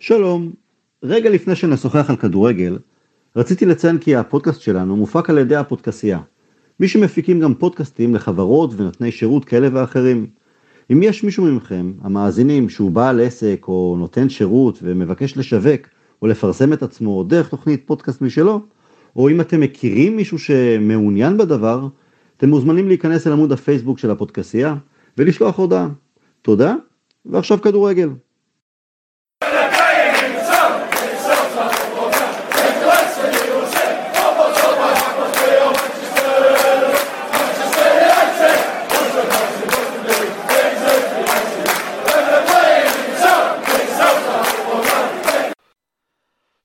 שלום, רגע לפני שנשוחח על כדורגל, רציתי לציין כי הפודקאסט שלנו מופק על ידי הפודקסייה. מי שמפיקים גם פודקאסטים לחברות ונותני שירות כאלה ואחרים. אם יש מישהו מכם, המאזינים, שהוא בעל עסק או נותן שירות ומבקש לשווק או לפרסם את עצמו דרך תוכנית פודקאסט משלו, או אם אתם מכירים מישהו שמעוניין בדבר, אתם מוזמנים להיכנס אל עמוד הפייסבוק של הפודקסייה ולשלוח הודעה. תודה, ועכשיו כדורגל.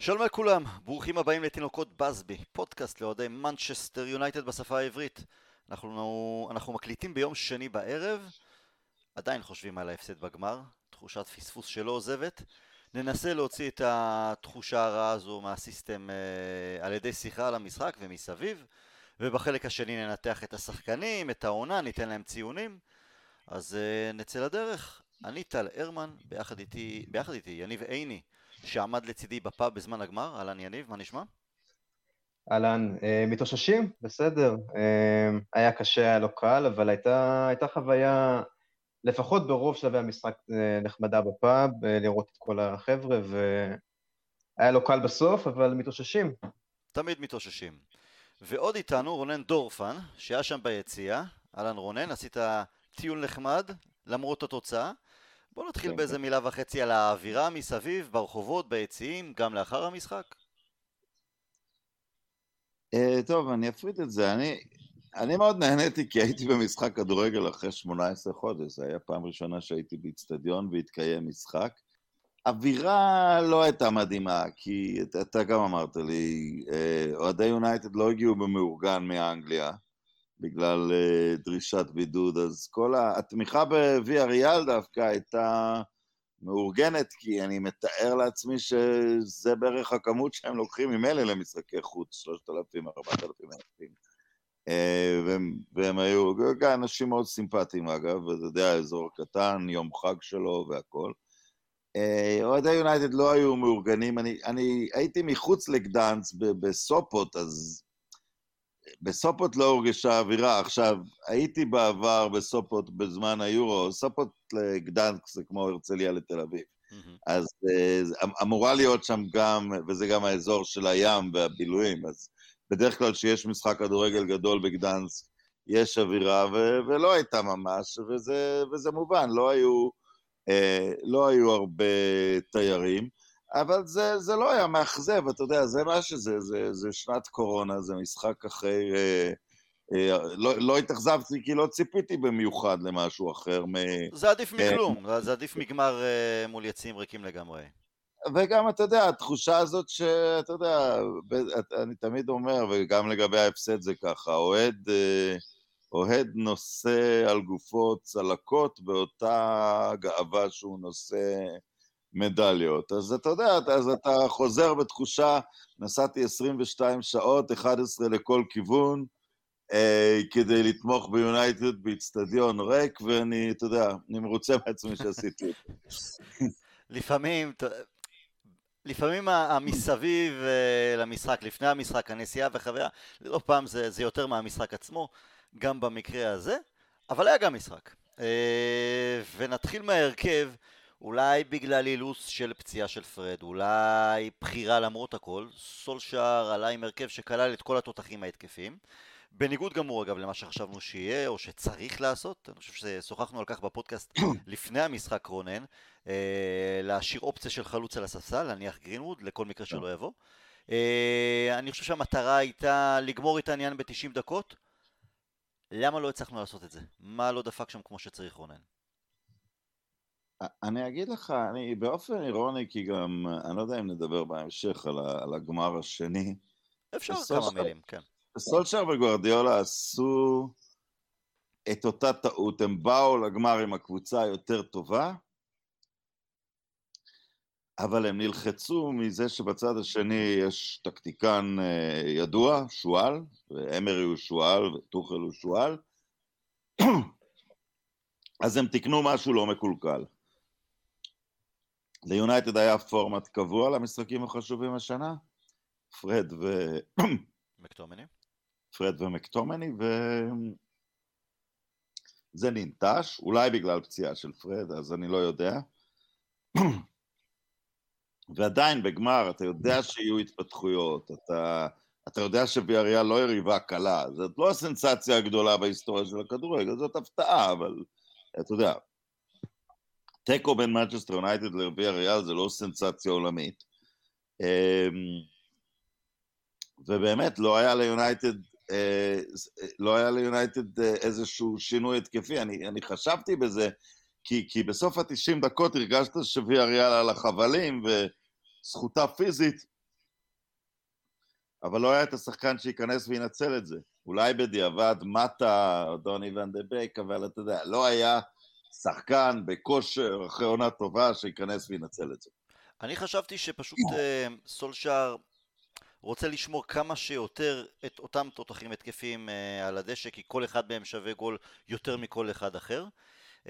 שלום לכולם, ברוכים הבאים לתינוקות בסבי, פודקאסט לאוהדי מנצ'סטר יונייטד בשפה העברית. אנחנו, אנחנו מקליטים ביום שני בערב, עדיין חושבים על ההפסד בגמר, תחושת פספוס שלא עוזבת. ננסה להוציא את התחושה הרעה הזו מהסיסטם אה, על ידי שיחה על המשחק ומסביב, ובחלק השני ננתח את השחקנים, את העונה, ניתן להם ציונים. אז אה, נצא לדרך. אני טל הרמן, ביחד איתי, ביחד איתי יניב עיני. שעמד לצידי בפאב בזמן הגמר, אהלן יניב, מה נשמע? אהלן, אה, מתאוששים, בסדר. אה, היה קשה, היה לא קל, אבל הייתה, הייתה חוויה, לפחות ברוב שלבי המשחק, אה, נחמדה בפאב, לראות את כל החבר'ה, והיה לא קל בסוף, אבל מתאוששים. תמיד מתאוששים. ועוד איתנו רונן דורפן, שהיה שם ביציאה. אהלן רונן, עשית טיול נחמד, למרות התוצאה. בוא נתחיל כן, באיזה כן. מילה וחצי על האווירה מסביב, ברחובות, ביציעים, גם לאחר המשחק. Uh, טוב, אני אפריד את זה. אני, אני מאוד נהניתי כי הייתי במשחק כדורגל אחרי 18 חודש. זו הייתה פעם ראשונה שהייתי באיצטדיון והתקיים משחק. אווירה לא הייתה מדהימה, כי אתה גם אמרת לי, אה, אוהדי יונייטד לא הגיעו במאורגן מאנגליה. בגלל uh, דרישת בידוד, אז כל התמיכה בוויה ריאל דווקא הייתה מאורגנת, כי אני מתאר לעצמי שזה בערך הכמות שהם לוקחים ממילא למשחקי חוץ, 3,000, 4,000 אנשים. Uh, והם, והם היו אנשים מאוד סימפטיים אגב, ואתה יודע, אזור קטן, יום חג שלו והכל. Uh, אוהדי יונייטד לא היו מאורגנים, אני, אני הייתי מחוץ לגדאנס בסופות, אז בסופות לא הורגשה אווירה. עכשיו, הייתי בעבר בסופות בזמן היורו, סופות לגדנק זה כמו הרצליה לתל אביב. Mm-hmm. אז uh, אמורה להיות שם גם, וזה גם האזור של הים והבילויים, אז בדרך כלל כשיש משחק כדורגל גדול בגדנסק, יש אווירה, ו- ולא הייתה ממש, וזה, וזה מובן, לא היו, uh, לא היו הרבה תיירים. אבל זה, זה לא היה מאכזב, אתה יודע, זה מה שזה, זה, זה שנת קורונה, זה משחק אחרי... אה, אה, לא, לא התאכזבתי כי לא ציפיתי במיוחד למשהו אחר. מ... זה עדיף אה, מכלום, זה עדיף מגמר אה, מול יציאים ריקים לגמרי. וגם, אתה יודע, התחושה הזאת שאתה יודע, אני תמיד אומר, וגם לגבי ההפסד זה ככה, אוהד, אה, אוהד נושא על גופו צלקות באותה גאווה שהוא נושא מדליות. אז אתה יודע, אז אתה חוזר בתחושה, נסעתי 22 שעות, 11 לכל כיוון, אה, כדי לתמוך ביונייטד באיצטדיון ריק, ואני, אתה יודע, אני מרוצה מעצמי שעשיתי את זה. לפעמים, לפעמים המסביב אה, למשחק, לפני המשחק, הנסיעה וחוויה, לא פעם זה, זה יותר מהמשחק עצמו, גם במקרה הזה, אבל היה גם משחק. אה, ונתחיל מההרכב. אולי בגלל אילוס של פציעה של פרד, אולי בחירה למרות הכל, סולשאר עלה עם הרכב שכלל את כל התותחים ההתקפיים. בניגוד גמור אגב למה שחשבנו שיהיה או שצריך לעשות, אני חושב ששוחחנו על כך בפודקאסט לפני המשחק רונן, אה, להשאיר אופציה של חלוץ על הספסל, להניח גרינווד לכל מקרה שלא יבוא. אה, אני חושב שהמטרה הייתה לגמור את העניין ב-90 דקות. למה לא הצלחנו לעשות את זה? מה לא דפק שם כמו שצריך רונן? אני אגיד לך, אני באופן אירוני, כי גם, אני לא יודע אם נדבר בהמשך על, על הגמר השני. אפשר כמה מילים, כן. סולשר וגוארדיולה עשו את אותה טעות, הם באו לגמר עם הקבוצה היותר טובה, אבל הם נלחצו מזה שבצד השני יש טקטיקן אה, ידוע, שועל, ואמרי הוא שועל, וטוחל הוא שועל, אז הם תיקנו משהו לא מקולקל. ליונייטד היה פורמט קבוע למשחקים החשובים השנה, פרד ו... מקטומיני. פרד ומקטומיני, וזה ננטש, אולי בגלל פציעה של פרד, אז אני לא יודע. ועדיין בגמר אתה יודע שיהיו התפתחויות, אתה, אתה יודע שוויאריאל לא יריבה קלה, זאת לא הסנסציה הגדולה בהיסטוריה של הכדורגל, זאת הפתעה, אבל אתה יודע, תיקו בין מנצ'סטר יונייטד לוויאריאל זה לא סנסציה עולמית. אמ, ובאמת לא היה ליונייטד אה, לא היה ליונייטד אה, איזשהו שינוי התקפי, אני, אני חשבתי בזה, כי, כי בסוף ה-90 דקות הרגשת שוויאריאל על החבלים וסחוטה פיזית, אבל לא היה את השחקן שייכנס וינצל את זה. אולי בדיעבד מטה דוני ון דה בייק, אבל אתה יודע, לא היה שחקן בכושר אחרי עונה טובה שייכנס וינצל את זה. אני חשבתי שפשוט uh, סולשאר רוצה לשמור כמה שיותר את אותם תותחים התקפיים uh, על הדשא, כי כל אחד מהם שווה גול יותר מכל אחד אחר. Uh,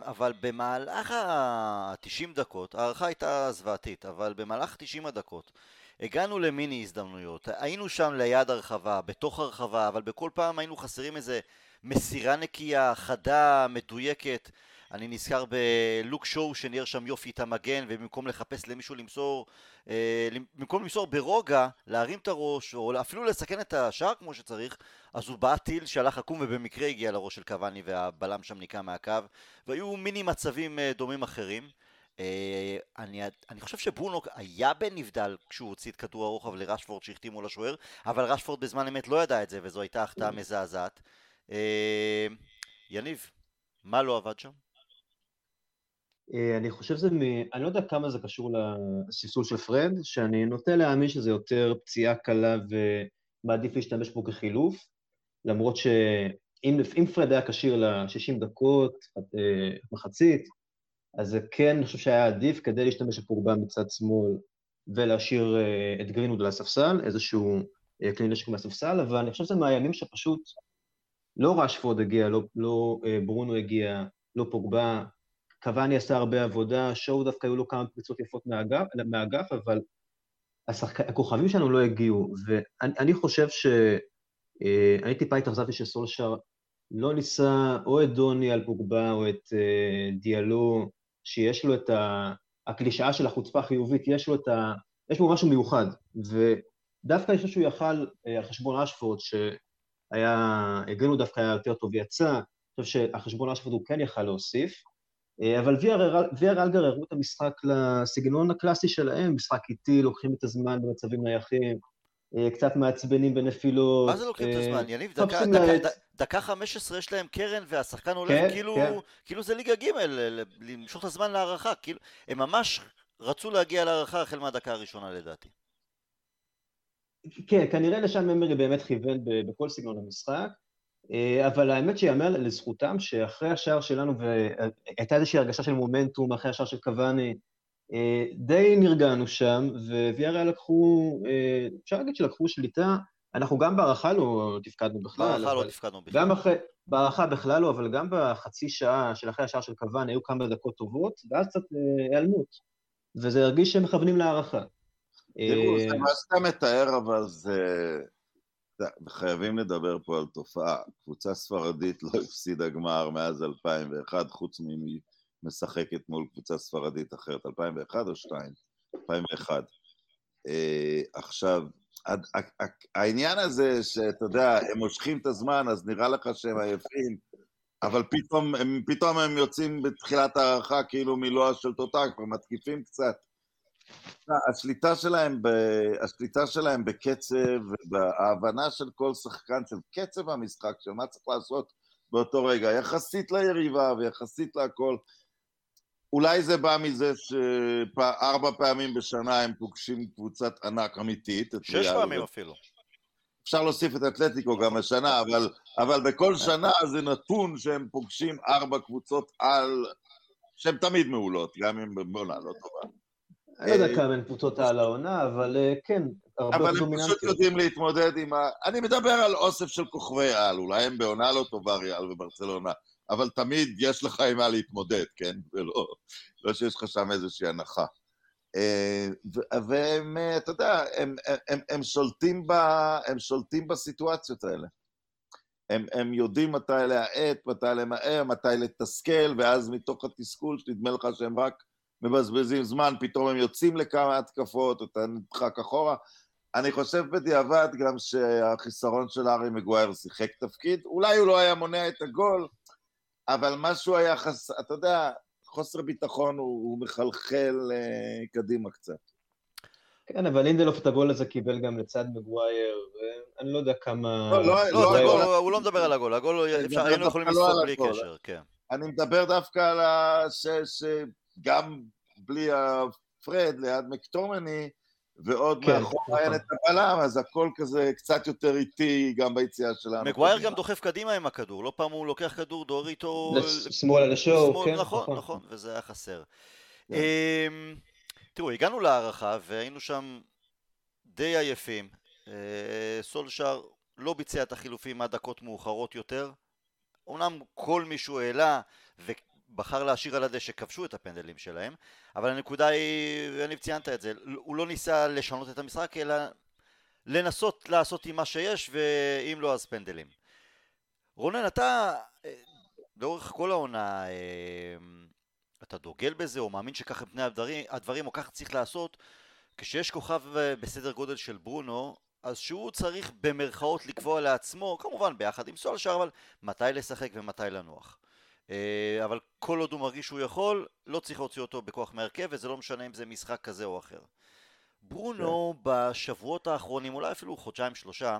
אבל במהלך ה-90 דקות, ההערכה הייתה זוועתית, אבל במהלך 90 הדקות הגענו למיני הזדמנויות, היינו שם ליד הרחבה, בתוך הרחבה, אבל בכל פעם היינו חסרים איזה מסירה נקייה, חדה, מדויקת. אני נזכר בלוק שואו שניער שם יופי את המגן ובמקום לחפש למישהו למסור, אה, במקום למסור ברוגע, להרים את הראש או אפילו לסכן את השער כמו שצריך, אז הוא בעט טיל שהלך עקום ובמקרה הגיע לראש של קוואני והבלם שם ניקה מהקו והיו מיני מצבים אה, דומים אחרים. אה, אני, אני חושב שברונו היה בנבדל כשהוא הוציא את כדור הרוחב לרשפורד שהחתימו לשוער, אבל רשפורד בזמן אמת לא ידע את זה וזו הייתה החטאה מזעזעת. אה, יניב, מה לא עבד שם? אה, אני חושב שזה, מ... אני לא יודע כמה זה קשור לסיסול של פרד, שאני נוטה להאמין שזה יותר פציעה קלה ומעדיף להשתמש בו כחילוף, למרות שאם פרד היה כשיר ל-60 דקות, אה, מחצית, אז זה כן, אני חושב שהיה עדיף כדי להשתמש בפורבה מצד שמאל ולהשאיר את גרינווד על הספסל, איזשהו כלי נשק מהספסל, אבל אני חושב שזה מהימים שפשוט לא רשפורד הגיע, לא, לא אה, ברונו הגיע, לא פוגבה, קוואני עשה הרבה עבודה, שואו דווקא היו לו כמה פריצות יפות מהאגף, מהאגף אבל השחק... הכוכבים שלנו לא הגיעו, ואני חושב ש... אה, אני טיפה התאכזבתי שסולשר לא ניסה או את דוני על פוגבה או את אה, דיאלו, שיש לו את ה... הקלישאה של החוצפה החיובית, יש לו את ה... יש בו משהו מיוחד, ודווקא אני חושב שהוא יכל על חשבון אשפורד. היה, הגנו דווקא היה יותר טוב יצא, אני חושב שהחשבון אשפורד הוא כן יכל להוסיף, אה, אבל ויאר אלגר הראו את המשחק לסגנון הקלאסי שלהם, משחק איטי, לוקחים את הזמן במצבים נייחים, אה, קצת מעצבנים בנפילות. מה זה לוקחים את אה, הזמן? יניב, דקה, דקה, דקה 15 יש להם קרן והשחקן הולך כן, כאילו, כן. כאילו זה ליגה ג' למשוך את הזמן להערכה, כאילו, הם ממש רצו להגיע להערכה החל מהדקה הראשונה לדעתי. כן, כנראה לשם אמרי באמת כיוון בכל סגנון המשחק, אה, אבל האמת שיאמר לזכותם שאחרי השער שלנו, והייתה איזושהי הרגשה של מומנטום אחרי השער של קוואני, אה, די נרגענו שם, וויאריה לקחו, אה, אפשר להגיד שלקחו שליטה, אנחנו גם בהערכה לא תפקדנו בכלל. בהערכה לא תפקדנו בכלל. גם אחרי, בהערכה בכלל לא, אבל גם בחצי שעה של אחרי השער של קוואני היו כמה דקות טובות, ואז קצת היעלמות. וזה הרגיש שהם מכוונים להערכה. תראו, זה מה שאתה מתאר, אבל זה... חייבים לדבר פה על תופעה. קבוצה ספרדית לא הפסידה גמר מאז 2001, חוץ ממי משחקת מול קבוצה ספרדית אחרת. 2001 או 2? 2001. אה, עכשיו, העניין הזה שאתה יודע, הם מושכים את הזמן, אז נראה לך שהם עייפים, אבל פתאום הם, פתאום הם יוצאים בתחילת ההערכה כאילו מלוע של תותח, כבר מתקיפים קצת. השליטה שלהם, ב... השליטה שלהם בקצב, וההבנה של כל שחקן, של קצב המשחק, של מה צריך לעשות באותו רגע, יחסית ליריבה ויחסית להכל. אולי זה בא מזה שארבע פעמים בשנה הם פוגשים קבוצת ענק אמיתית. שש פעמים אפילו. אפשר להוסיף את אתלטיקו גם השנה, אבל, אבל בכל שנה זה נתון שהם פוגשים ארבע קבוצות על, שהן תמיד מעולות, גם אם בעונה לא טובה. אני לא יודע כמה הן קבוצות על העונה, אבל אה, כן, הרבה דומיננטיות. אבל הם פשוט יודעים להתמודד עם ה... אני מדבר על אוסף של כוכבי על, אולי הם בעונה לא טובה ריאל וברצלונה, אבל תמיד יש לך עם מה להתמודד, כן? ולא לא שיש לך שם איזושהי הנחה. אה, והם, אה, אתה יודע, הם, הם, הם, שולטים ב, הם שולטים בסיטואציות האלה. הם, הם יודעים מתי להאט, מתי למהר, מתי לתסכל, ואז מתוך התסכול, שנדמה לך שהם רק מבזבזים זמן, פתאום הם יוצאים לכמה התקפות, אתה נדחק אחורה. אני חושב בדיעבד גם שהחיסרון של ארי מגווייר שיחק תפקיד. אולי הוא לא היה מונע את הגול, אבל משהו היה חס... אתה יודע, חוסר ביטחון הוא, הוא מחלחל uh, קדימה קצת. כן, אבל לינדלוף את הגול הזה קיבל גם לצד מגווייר, ואני לא יודע כמה... לא, לא, לא, הגול, הוא, הוא לא מדבר על הגול, הגול, אפשר, היינו יכולים לספוג בלי קשר, כן. אני מדבר דוווקא על ה... שגם בלי הפרד ליד מקטומני, ועוד כן, מאחור נכון. היה את הבלם, אז הכל כזה קצת יותר איטי גם ביציאה שלנו. מגווייר גם דוחף קדימה עם הכדור, לא פעם הוא לוקח כדור, דוהר איתו... שמאלה לשואו, כן. נכון, נכון, נכון, וזה היה חסר. כן. אמ, תראו, הגענו להערכה והיינו שם די עייפים. אה, סולשר לא ביצע את החילופים עד דקות מאוחרות יותר. אמנם כל מישהו העלה, בחר להשאיר על הדשא, כבשו את הפנדלים שלהם, אבל הנקודה היא, ואני ציינת את זה, הוא לא ניסה לשנות את המשחק, אלא לנסות לעשות עם מה שיש, ואם לא אז פנדלים. רונן, אתה אה, לאורך כל העונה, אה, אתה דוגל בזה, או מאמין שככה פני הדברים, הדברים, או ככה צריך לעשות, כשיש כוכב אה, בסדר גודל של ברונו, אז שהוא צריך במרכאות לקבוע לעצמו, כמובן ביחד עם סולשר, אבל מתי לשחק ומתי לנוח. אה, אבל כל עוד הוא מרגיש שהוא יכול, לא צריך להוציא אותו בכוח מהרכב, וזה לא משנה אם זה משחק כזה או אחר. ברונו כן. בשבועות האחרונים, אולי אפילו חודשיים שלושה,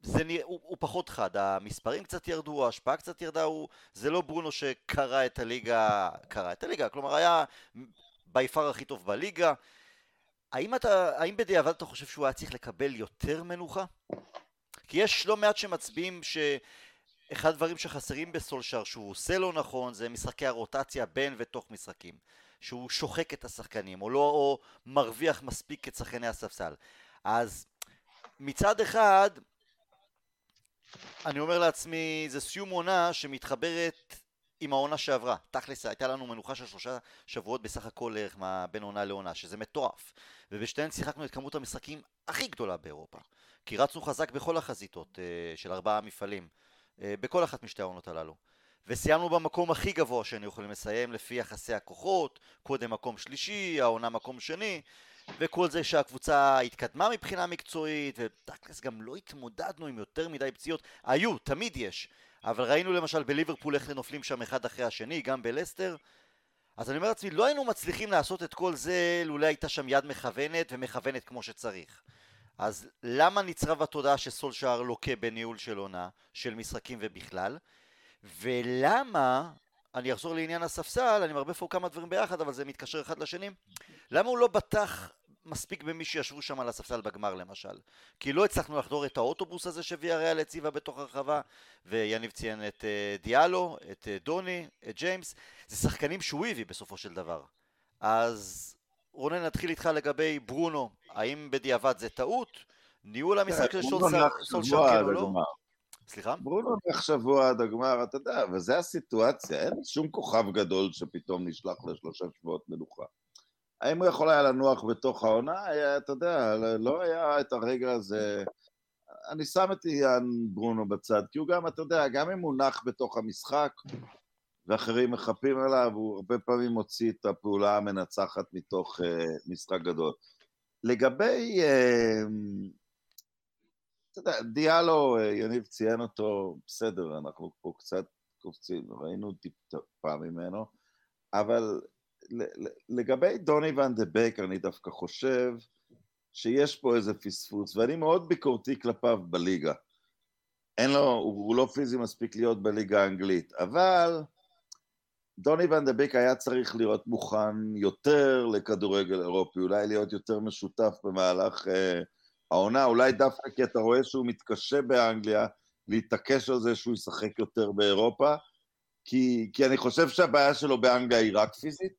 זה נראה, הוא, הוא פחות חד, המספרים קצת ירדו, ההשפעה קצת ירדה, הוא, זה לא ברונו שקרא את הליגה, קרא את הליגה, כלומר היה ביפר הכי טוב בליגה. האם, אתה, האם בדיעבד אתה חושב שהוא היה צריך לקבל יותר מנוחה? כי יש לא מעט שמצביעים ש... אחד הדברים שחסרים בסולשר שהוא עושה לא נכון זה משחקי הרוטציה בין ותוך משחקים. שהוא שוחק את השחקנים או לא או מרוויח מספיק את שחקני הספסל. אז מצד אחד אני אומר לעצמי זה סיום עונה שמתחברת עם העונה שעברה. תכלס הייתה לנו מנוחה של שלושה שבועות בסך הכל ערך בין עונה לעונה שזה מטורף. ובשתיהן שיחקנו את כמות המשחקים הכי גדולה באירופה. כי רצנו חזק בכל החזיתות אה, של ארבעה מפעלים בכל אחת משתי העונות הללו. וסיימנו במקום הכי גבוה שהיינו יכולים לסיים לפי יחסי הכוחות, קודם מקום שלישי, העונה מקום שני, וכל זה שהקבוצה התקדמה מבחינה מקצועית, ותכלס גם לא התמודדנו עם יותר מדי פציעות, היו, תמיד יש, אבל ראינו למשל בליברפול איך נופלים שם אחד אחרי השני, גם בלסטר, אז אני אומר לעצמי, לא היינו מצליחים לעשות את כל זה לולא הייתה שם יד מכוונת ומכוונת כמו שצריך. אז למה נצרב התודעה שסולשאר לוקה בניהול של עונה, של משחקים ובכלל? ולמה, אני אחזור לעניין הספסל, אני מרבה פה כמה דברים ביחד, אבל זה מתקשר אחד לשני, למה הוא לא בטח מספיק במי שישבו שם על הספסל בגמר למשל? כי לא הצלחנו לחדור את האוטובוס הזה שוויאריאל הציבה בתוך הרחבה, ויניב ציין את uh, דיאלו, את uh, דוני, את ג'יימס, זה שחקנים שהוא הביא בסופו של דבר. אז רונן, נתחיל איתך לגבי ברונו, האם בדיעבד זה טעות? ניהול המשחק של סולשר כן או לא? סליחה? ברונו נלך שבוע עד הגמר, אתה יודע, וזה הסיטואציה, אין שום כוכב גדול שפתאום נשלח לשלושה שבועות מנוחה. האם הוא יכול היה לנוח בתוך העונה? היה, אתה יודע, לא היה את הרגע הזה... אני שם את איאן ברונו בצד, כי הוא גם, אתה יודע, גם אם הוא נח בתוך המשחק, ואחרים מחפים עליו, הוא הרבה פעמים מוציא את הפעולה המנצחת מתוך uh, משחק גדול. לגבי, uh, אתה יודע, דיאלו, uh, יניב ציין אותו, בסדר, אנחנו פה קצת קופצים, ראינו טיפה ממנו, אבל לגבי דוני ואן דה בק, אני דווקא חושב שיש פה איזה פספוס, ואני מאוד ביקורתי כלפיו בליגה. אין לו, הוא לא פיזי מספיק להיות בליגה האנגלית, אבל דוני ון דה ביק היה צריך להיות מוכן יותר לכדורגל אירופי, אולי להיות יותר משותף במהלך אה, העונה, אולי דווקא כי אתה רואה שהוא מתקשה באנגליה, להתעקש על זה שהוא ישחק יותר באירופה, כי, כי אני חושב שהבעיה שלו באנגליה היא רק פיזית,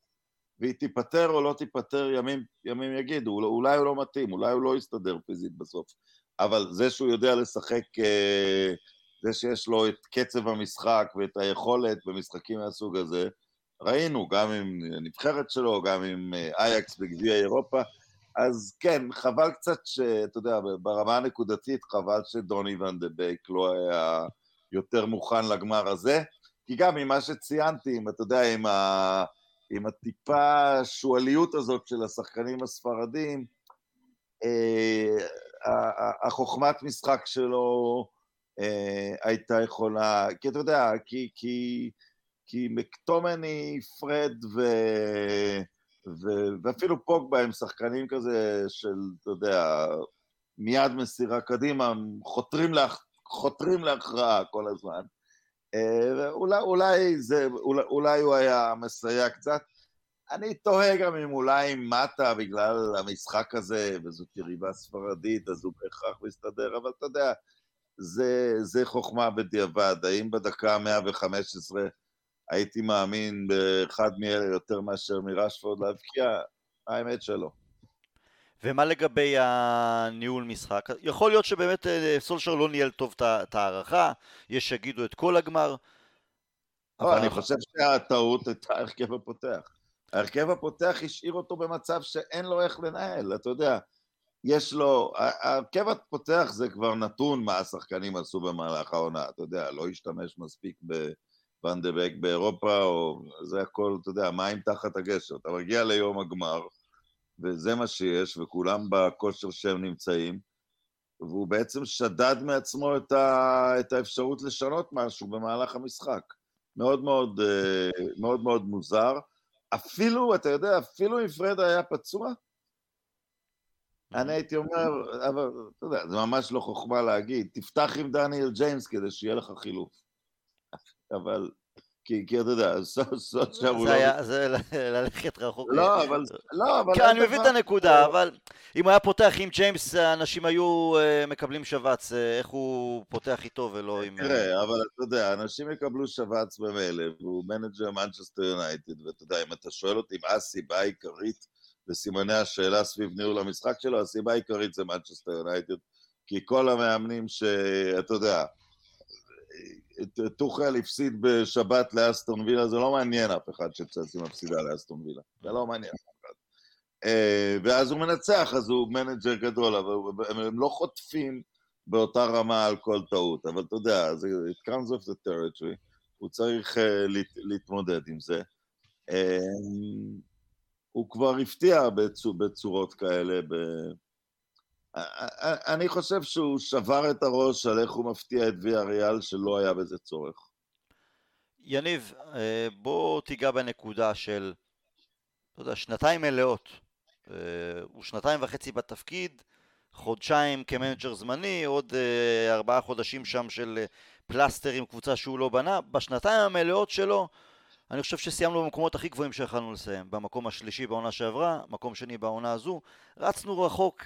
והיא תיפטר או לא תיפטר, ימים, ימים יגידו, אולי הוא לא מתאים, אולי הוא לא יסתדר פיזית בסוף, אבל זה שהוא יודע לשחק אה, זה שיש לו את קצב המשחק ואת היכולת במשחקים מהסוג הזה, ראינו, גם עם הנבחרת שלו, גם עם אה, אייקס בגביע אירופה, אז כן, חבל קצת שאתה יודע, ברמה הנקודתית חבל שדוני ון דה בייק לא היה יותר מוכן לגמר הזה, כי גם ממה שציינתי, אם אתה יודע, עם, ה... עם הטיפה שועליות הזאת של השחקנים הספרדים, אה, החוכמת משחק שלו אה, הייתה יכולה, כי אתה יודע, כי, כי, כי מקטומני, פרד ו... ו... ואפילו פוגבה הם שחקנים כזה של, אתה יודע, מיד מסירה קדימה, חותרים, להכ... חותרים להכרעה כל הזמן. אה, אולי, אולי, זה, אולי, אולי הוא היה מסייע קצת. אני תוהה גם אם אולי מטה בגלל המשחק הזה, וזאת יריבה ספרדית, אז הוא בהכרח מסתדר, אבל אתה יודע, זה, זה חוכמה בדיעבד. האם בדקה ה-115 הייתי מאמין באחד מאלה יותר מאשר מרשפורד להבקיע? האמת שלא. ומה לגבי הניהול משחק? יכול להיות שבאמת אה, סולשר לא ניהל טוב את ההערכה, יש שיגידו את כל הגמר. לא, אני חושב שהטעות הייתה ההרכב הפותח. ההרכב הפותח השאיר אותו במצב שאין לו איך לנהל, אתה יודע. יש לו, ההרכב הפותח זה כבר נתון מה השחקנים עשו במהלך העונה, אתה יודע, לא השתמש מספיק בוונדבק באירופה, או זה הכל, אתה יודע, מים תחת הגשר. אתה מגיע ליום הגמר, וזה מה שיש, וכולם בכושר שהם נמצאים, והוא בעצם שדד מעצמו את, ה, את האפשרות לשנות משהו במהלך המשחק. מאוד מאוד, אה, מאוד מאוד מוזר. אפילו, אתה יודע, אפילו אם פרד היה פצוע, אני הייתי אומר, אבל אתה יודע, זה ממש לא חוכמה להגיד, תפתח עם דניאל ג'יימס כדי שיהיה לך חילוף. אבל כי, כי אתה יודע, זאת שם הוא לא... זה ללכת רחוק. לא, אבל... לא, אבל... כן, אני מבין את הנקודה, אבל אם הוא היה פותח עם ג'יימס, אנשים היו אה, מקבלים שבץ, אה, איך הוא פותח איתו ולא עם... תראה, אבל אתה יודע, אנשים יקבלו שבץ במילא, והוא מנג'ר מנצ'סטר יונייטד, ואתה יודע, אם אתה שואל אותי מה הסיבה העיקרית לסימני השאלה סביב ניהול המשחק שלו, הסיבה העיקרית זה מנצ'סטר יונייטד, כי כל המאמנים שאתה יודע, טוחל הפסיד בשבת לאסטון וילה, זה לא מעניין אף אחד שצלסי מפסידה לאסטון וילה, זה לא מעניין אף אחד. אה, ואז הוא מנצח, אז הוא מנג'ר גדול, אבל הם לא חוטפים באותה רמה על כל טעות, אבל אתה יודע, זה it comes with the territory, הוא צריך אה, להת, להתמודד עם זה. אמ, הוא כבר הפתיע בצור, בצורות כאלה, ב... אני חושב שהוא שבר את הראש על איך הוא מפתיע את ויה ריאל שלא היה בזה צורך. יניב, אה, בוא תיגע בנקודה של, אתה יודע, שנתיים מלאות. אה, הוא שנתיים וחצי בתפקיד, חודשיים כמנג'ר זמני, עוד אה, ארבעה חודשים שם של פלסטר עם קבוצה שהוא לא בנה. בשנתיים המלאות שלו, אני חושב שסיימנו במקומות הכי גבוהים שיכולנו לסיים. במקום השלישי בעונה שעברה, מקום שני בעונה הזו. רצנו רחוק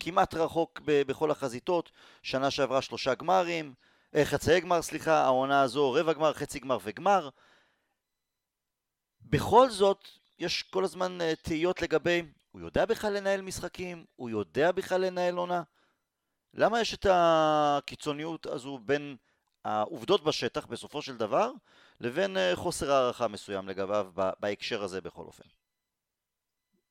כמעט רחוק ב- בכל החזיתות, שנה שעברה שלושה גמרים, אה, חצאי גמר, סליחה, העונה הזו רבע גמר, חצי גמר וגמר. בכל זאת, יש כל הזמן אה, תהיות לגבי, הוא יודע בכלל לנהל משחקים? הוא יודע בכלל לנהל עונה? למה יש את הקיצוניות הזו בין העובדות בשטח בסופו של דבר, לבין אה, חוסר הערכה מסוים לגביו בהקשר הזה בכל אופן?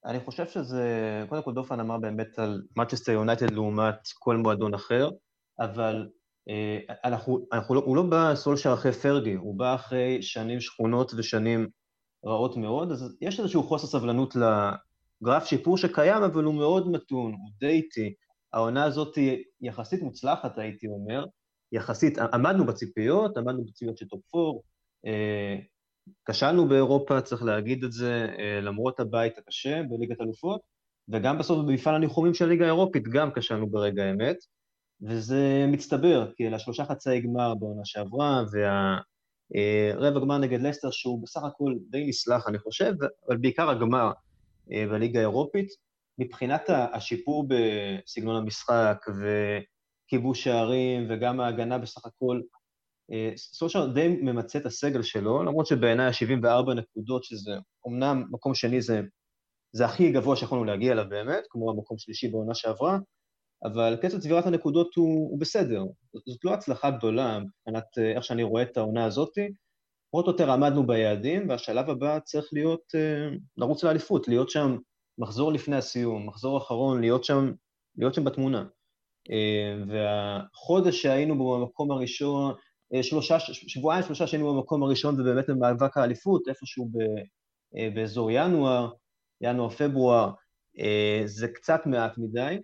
אני חושב שזה, קודם כל דופן אמר באמת על מצ'סטר יונייטד לעומת כל מועדון אחר, אבל אה, אנחנו, אנחנו לא, הוא לא בא סולשר אחרי פרגי, הוא בא אחרי שנים שכונות ושנים רעות מאוד, אז יש איזשהו חוסר סבלנות לגרף שיפור שקיים, אבל הוא מאוד מתון, הוא די איטי. העונה הזאת היא יחסית מוצלחת, הייתי אומר, יחסית, עמדנו בציפיות, עמדנו בציפיות של top 4, כשלנו באירופה, צריך להגיד את זה, אה, למרות הבית הקשה בליגת אלופות, וגם בסוף במפעל הניחומים של הליגה האירופית גם כשלנו ברגע האמת, וזה מצטבר, כי אלה שלושה חצאי גמר בעונה שעברה, והרבע גמר נגד לסטר, שהוא בסך הכל די נסלח, אני חושב, אבל בעיקר הגמר אה, בליגה האירופית. מבחינת השיפור בסגנון המשחק וכיבוש שערים וגם ההגנה בסך הכל, אה, סושר די ממצה את הסגל שלו, למרות שבעיניי ה-74 נקודות, שזה אמנם מקום שני זה, זה הכי גבוה שיכולנו להגיע אליו באמת, כמו המקום שלישי בעונה שעברה, אבל קצב צבירת הנקודות הוא, הוא בסדר. זאת לא הצלחה גדולה מבחינת אה, איך שאני רואה את העונה הזאתי. פחות או יותר עמדנו ביעדים, והשלב הבא צריך להיות, אה, לרוץ לאליפות, להיות שם מחזור לפני הסיום, מחזור אחרון, להיות שם, להיות שם בתמונה. אה, והחודש שהיינו בו במקום הראשון, שלושה, שבועיים שלושה שהיינו במקום הראשון ובאמת במאבק האליפות, איפשהו ב, באזור ינואר, ינואר-פברואר, זה קצת מעט מדי.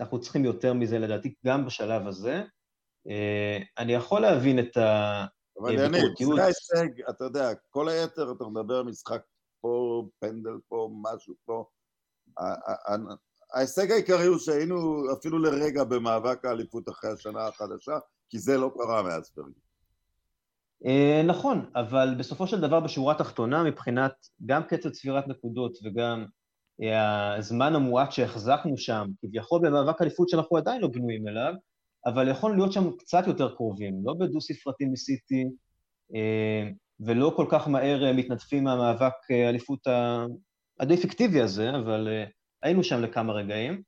אנחנו צריכים יותר מזה לדעתי, גם בשלב הזה. אה, אני יכול להבין את ה... אבל יניב, זה ההישג, אתה יודע, כל היתר, אתה מדבר משחק פה, פנדל פה, משהו פה. ההישג העיקרי הוא שהיינו אפילו לרגע במאבק האליפות אחרי השנה החדשה, כי זה לא קרה מאז פרגי. אה, נכון, אבל בסופו של דבר בשורה התחתונה, מבחינת גם קצב צבירת נקודות וגם הזמן המועט שהחזקנו שם, כביכול במאבק אליפות שאנחנו עדיין לא בנויים אליו, אבל יכולנו להיות שם קצת יותר קרובים, לא בדו-ספרתי מסיטי, אה, ולא כל כך מהר אה, מתנדפים מהמאבק אה, אליפות הדי פיקטיבי הזה, אבל היינו שם לכמה רגעים.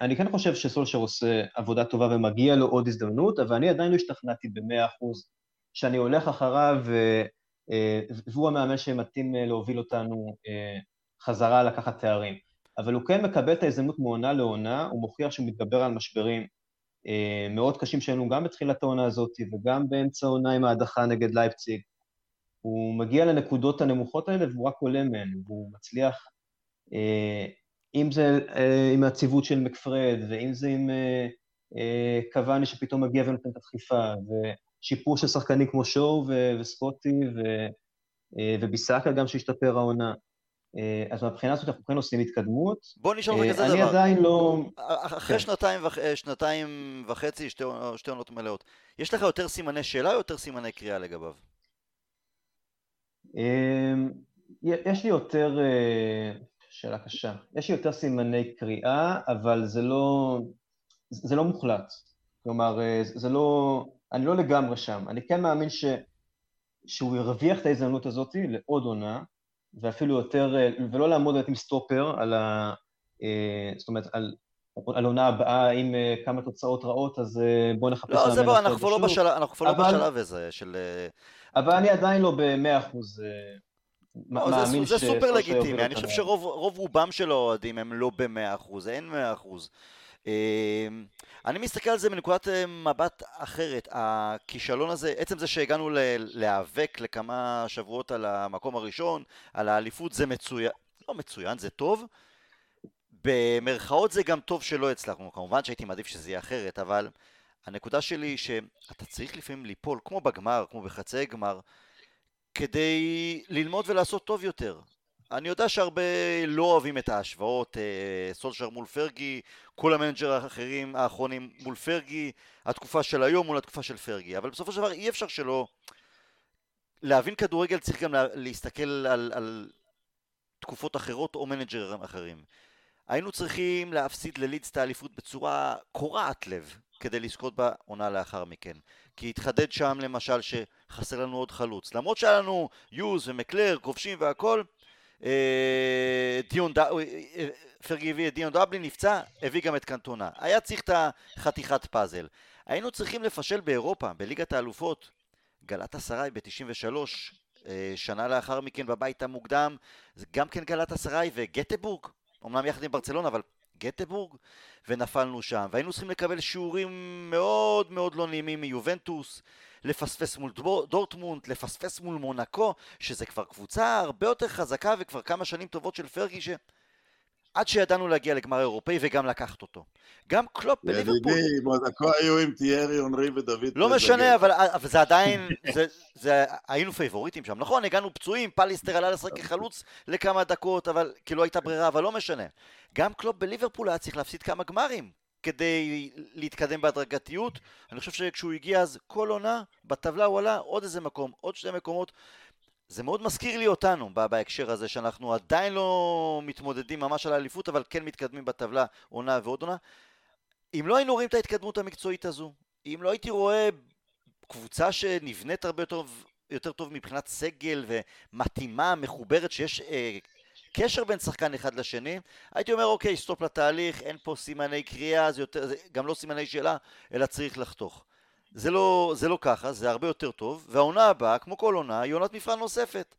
אני כן חושב שסולשר עושה עבודה טובה ומגיע לו עוד הזדמנות, אבל אני עדיין לא השתכנעתי במאה אחוז שאני הולך אחריו, והוא המאמן שמתאים להוביל אותנו חזרה לקחת תארים. אבל הוא כן מקבל את ההזדמנות מעונה לעונה, הוא מוכיח שהוא מתגבר על משברים אה, מאוד קשים שהיינו גם בתחילת העונה הזאת וגם באמצע העונה עם ההדחה נגד לייפציג. הוא מגיע לנקודות הנמוכות האלה והוא רק עולה מהן, והוא מצליח, אה, אם זה אה, עם הציוות של מקפרד, ואם זה עם אה, אה, קוואני שפתאום מגיע ונותן את הדחיפה, ושיפור של שחקנים כמו שואו וסקוטי אה, וביסאקה גם שהשתפר העונה. אה, אז מהבחינה הזאת אנחנו כן עושים התקדמות. בוא נשאל אותך כזה דבר. אני עדיין לא... אחרי כן. שנתיים, וח... שנתיים וחצי, שתי, שתי עונות מלאות, יש לך יותר סימני שאלה או יותר סימני קריאה לגביו? יש לי יותר... שאלה קשה. יש יותר סימני קריאה, אבל זה לא... זה לא מוחלט. כלומר, אה, זה לא... אני לא לגמרי שם. אני כן מאמין ש... שהוא ירוויח את ההזדמנות הזאת לעוד עונה, ואפילו יותר, אה, ולא לעמוד עם סטופר על ה... אה, זאת אומרת, על, על עונה הבאה עם כמה תוצאות רעות, אז בואו נחפש... לא, זה בוא, אנחנו כבר לא בשלב, אנחנו כבר לא בשלב הזה של... אבל אני עדיין לא במאה אחוז לא, מאמין ש... זה סופר לגיטימי, אני חושב שרוב רובם של האוהדים הם לא במאה אחוז, אין מאה אחוז. אמ, אני מסתכל על זה מנקודת אה, מבט אחרת. הכישלון הזה, עצם זה שהגענו להיאבק לכמה שבועות על המקום הראשון, על האליפות, זה מצוין, לא מצוין, זה טוב. במרכאות זה גם טוב שלא הצלחנו, כמובן שהייתי מעדיף שזה יהיה אחרת, אבל הנקודה שלי היא שאתה צריך לפעמים ליפול, כמו בגמר, כמו בחצי גמר, כדי ללמוד ולעשות טוב יותר. אני יודע שהרבה לא אוהבים את ההשוואות, אה, סולשר מול פרגי, כל המנג'ר האחרים האחרונים מול פרגי, התקופה של היום מול התקופה של פרגי, אבל בסופו של דבר אי אפשר שלא... להבין כדורגל צריך גם להסתכל על, על תקופות אחרות או מנג'רים אחרים. היינו צריכים להפסיד ללידס את האליפות בצורה קורעת לב כדי לזכות בעונה לאחר מכן. כי התחדד שם למשל שחסר לנו עוד חלוץ. למרות שהיה לנו יוז ומקלייר, כובשים והכל, אה, דיון, ד... אה, אה, פרגי הביא את דיון דבלין, נפצע, הביא גם את קנטונה. היה צריך את החתיכת פאזל. היינו צריכים לפשל באירופה, בליגת האלופות. גלת אסריי ב-93, שנה לאחר מכן בבית המוקדם, גם כן גלת אסריי וגטבורג, אמנם יחד עם ברצלונה, אבל גטבורג, ונפלנו שם. והיינו צריכים לקבל שיעורים מאוד מאוד לא נעימים מיובנטוס. לפספס מול דורטמונד, לפספס מול מונקו, שזה כבר קבוצה הרבה יותר חזקה וכבר כמה שנים טובות של פרגי ש... עד שידענו להגיע לגמר אירופאי וגם לקחת אותו. גם קלופ בליברפול... ידידי, מונקו היו עם תיארי אנרי ודוד... לא משנה, אבל, אבל זה עדיין... זה, זה, היינו פייבוריטים שם. נכון, הגענו פצועים, פאליסטר עלה לשחק כחלוץ לכמה דקות, אבל כי לא הייתה ברירה, אבל לא משנה. גם קלופ בליברפול היה צריך להפסיד כמה גמרים. כדי להתקדם בהדרגתיות. אני חושב שכשהוא הגיע אז כל עונה, בטבלה הוא עלה עוד איזה מקום, עוד שני מקומות. זה מאוד מזכיר לי אותנו בהקשר הזה, שאנחנו עדיין לא מתמודדים ממש על האליפות, אבל כן מתקדמים בטבלה עונה ועוד עונה. אם לא היינו רואים את ההתקדמות המקצועית הזו, אם לא הייתי רואה קבוצה שנבנית הרבה יותר, יותר טוב מבחינת סגל ומתאימה, מחוברת, שיש אה, קשר בין שחקן אחד לשני, הייתי אומר אוקיי, סטופ לתהליך, אין פה סימני קריאה, זה יותר, זה גם לא סימני שאלה, אלא צריך לחתוך. זה לא, זה לא ככה, זה הרבה יותר טוב, והעונה הבאה, כמו כל עונה, היא עונת מבחן נוספת.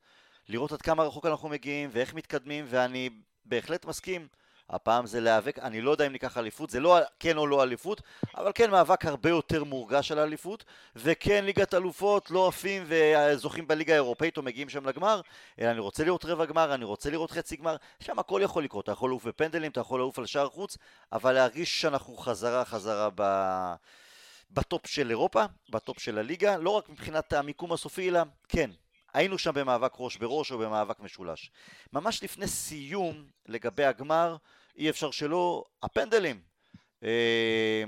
לראות עד כמה רחוק אנחנו מגיעים ואיך מתקדמים, ואני בהחלט מסכים. הפעם זה להיאבק, אני לא יודע אם ניקח אליפות, זה לא כן או לא אליפות, אבל כן מאבק הרבה יותר מורגש על אליפות, וכן ליגת אלופות לא עפים וזוכים בליגה האירופאית או מגיעים שם לגמר, אלא אני רוצה לראות רבע גמר, אני רוצה לראות חצי גמר, שם הכל יכול לקרות, אתה יכול לעוף בפנדלים, אתה יכול לעוף על שער חוץ, אבל להרגיש שאנחנו חזרה חזרה ב... בטופ של אירופה, בטופ של הליגה, לא רק מבחינת המיקום הסופי, אלא כן, היינו שם במאבק ראש בראש או במאבק משולש. ממש לפני סיום לגבי הגמר, אי אפשר שלא, הפנדלים. אה,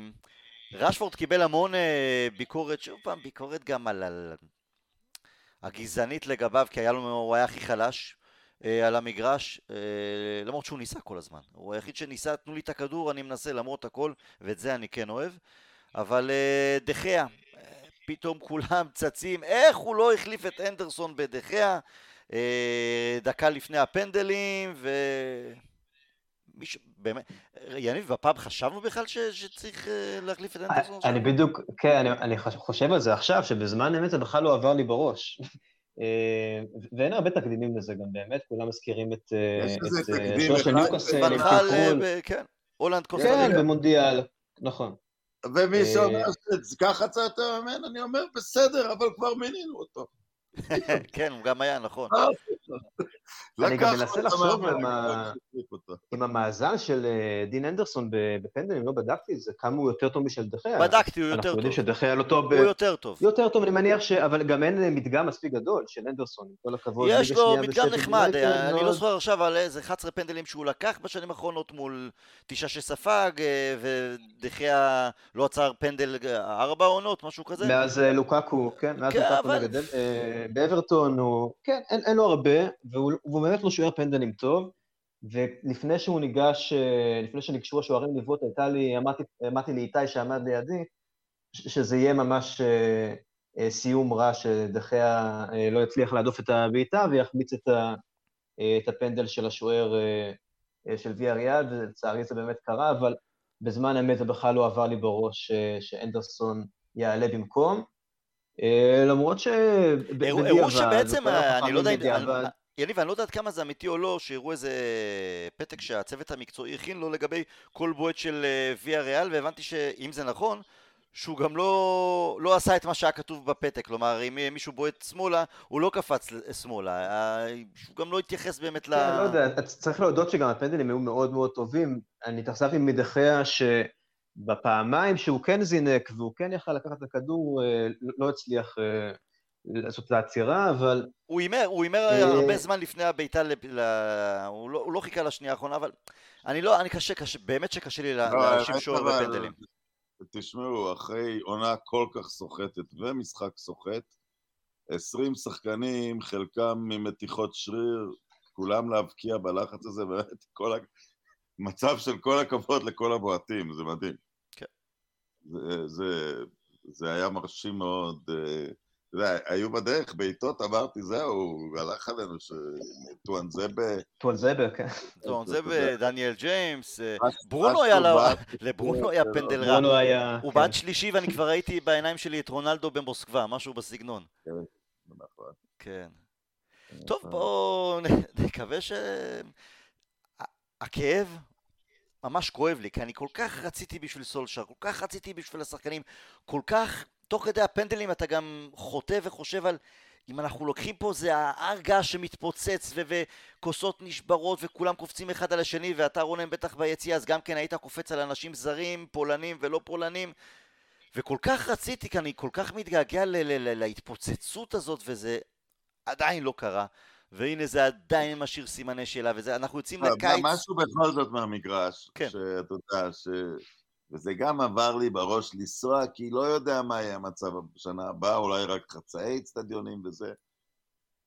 רשפורד קיבל המון אה, ביקורת, שוב פעם, ביקורת גם על, על הגזענית לגביו, כי היה לו, הוא היה הכי חלש אה, על המגרש, למרות שהוא ניסה כל הזמן. הוא היחיד שניסה, תנו לי את הכדור, אני מנסה למרות הכל, ואת זה אני כן אוהב. אבל דחיה, פתאום כולם צצים, איך הוא לא החליף את אנדרסון בדחיה, דקה לפני הפנדלים, ו... מישהו, באמת, יניב, בפעם חשבנו בכלל ש, שצריך uh, להחליף את אנדרסון? אני בדיוק, כן, אני, אני חושב על זה עכשיו, שבזמן אמת זה בכלל לא עבר לי בראש. אה, ואין הרבה תקדימים לזה גם באמת, כולם מזכירים את שוער של ניוקאסל, כן, הולנד קוסטה. כן, במונדיאל, נכון. ומי שאומר שככה צריך יותר ממנו, אני אומר, בסדר, אבל כבר מינינו אותו. כן, הוא גם היה, נכון. אני גם מנסה לחשוב עם המאזן של אה, דין אנדרסון בפנדלים, לא בדקתי את זה, כמה הוא יותר טוב משל דחיה. בדקתי, הוא יותר טוב. אנחנו יודעים שדחיה לא טוב. הוא יותר טוב. יותר טוב, אני מניח ש... אבל גם אין מדגם מספיק גדול של אנדרסון, עם כל הכבוד. יש לו מדגם נחמד, אני לא זוכר עכשיו על איזה 11 פנדלים שהוא לקח בשנים האחרונות מול תשעה שספג, אה, ודחיה לא עצר פנדל אה, ארבע עונות, משהו כזה. מאז לוקקו, כן, מאז כן, לוקקו נגד באברטון, כן, אין לו הרבה, והוא באמת לא שוער פנדלים טוב, ולפני שהוא ניגש, אה, לפני שניגשו השוערים לבעוט, הייתה לי, אמרתי, אמרתי לאיתי שעמד לידי, שזה יהיה ממש אה, אה, סיום רע שדחיה לא יצליח להדוף את הבעיטה ויחמיץ את, ה, את הפנדל של השוער של ויה ריאד, ולצערי זה באמת קרה, אבל בזמן אמת זה בכלל לא עבר לי בראש שאנדרסון יעלה במקום. למרות ש... הראו שבעצם, אני לא יודע, יניב, אני לא יודע עד כמה זה אמיתי או לא, שיראו איזה פתק שהצוות המקצועי הכין לו לגבי כל בועט של אה, ויה ריאל, והבנתי שאם זה נכון, שהוא גם לא, לא עשה את מה שהיה כתוב בפתק, כלומר אם מישהו בועט שמאלה, הוא לא קפץ שמאלה, אה, שהוא גם לא התייחס באמת ל... כן, לא יודע, צריך להודות שגם הפנדלים היו מאוד מאוד טובים. אני התאכזבתי מדחיה שבפעמיים שהוא כן זינק והוא כן יכל לקחת את הכדור, אה, לא הצליח לעשות את העצירה, אבל... הוא הימר, הוא הימר אה, הרבה זמן לפני הבעיטה, הוא לא, הוא לא חיכה לשנייה האחרונה, אבל אני לא, אני קשה, קשה, באמת שקשה לי לא, להאשים שוער בפנדלים. תשמעו, אחרי עונה כל כך סוחטת ומשחק סוחט, 20 שחקנים, חלקם ממתיחות שריר, כולם להבקיע בלחץ הזה, באמת, כל ה... מצב של כל הכבוד לכל הבועטים, זה מדהים. כן. זה, זה, זה היה מרשים מאוד. Uh, אתה יודע, היו בדרך בעיטות, אמרתי, זהו, הלך עלינו שטואנזבה... טואנזבה, כן. טואנזבה, דניאל ג'יימס, אה, ברונו היה, לברונו היה פנדל רע. ברונו היה... הוא בעט שלישי ואני כבר ראיתי בעיניים שלי את רונלדו במוסקבה, משהו בסגנון. כן, נכון. כן. טוב, בואו נקווה ש... הכאב ממש כואב לי, כי אני כל כך רציתי בשביל סולשר, כל כך רציתי בשביל השחקנים, כל כך תוך כדי הפנדלים אתה גם חוטא וחושב על אם אנחנו לוקחים פה זה ההר געש שמתפוצץ ו- וכוסות נשברות וכולם קופצים אחד על השני ואתה רונן בטח ביציאה אז גם כן היית קופץ על אנשים זרים, פולנים ולא פולנים. וכל כך רציתי, כי אני כל כך מתגעגע ל- ל- ל- להתפוצצות הזאת וזה עדיין לא קרה והנה זה עדיין משאיר סימני שאלה וזה, אנחנו יוצאים לקיץ משהו בכל זאת מהמגרש, כן. שאתה יודע, ש... וזה גם עבר לי בראש לנסוע, כי לא יודע מה יהיה המצב בשנה הבאה, אולי רק חצאי אצטדיונים וזה.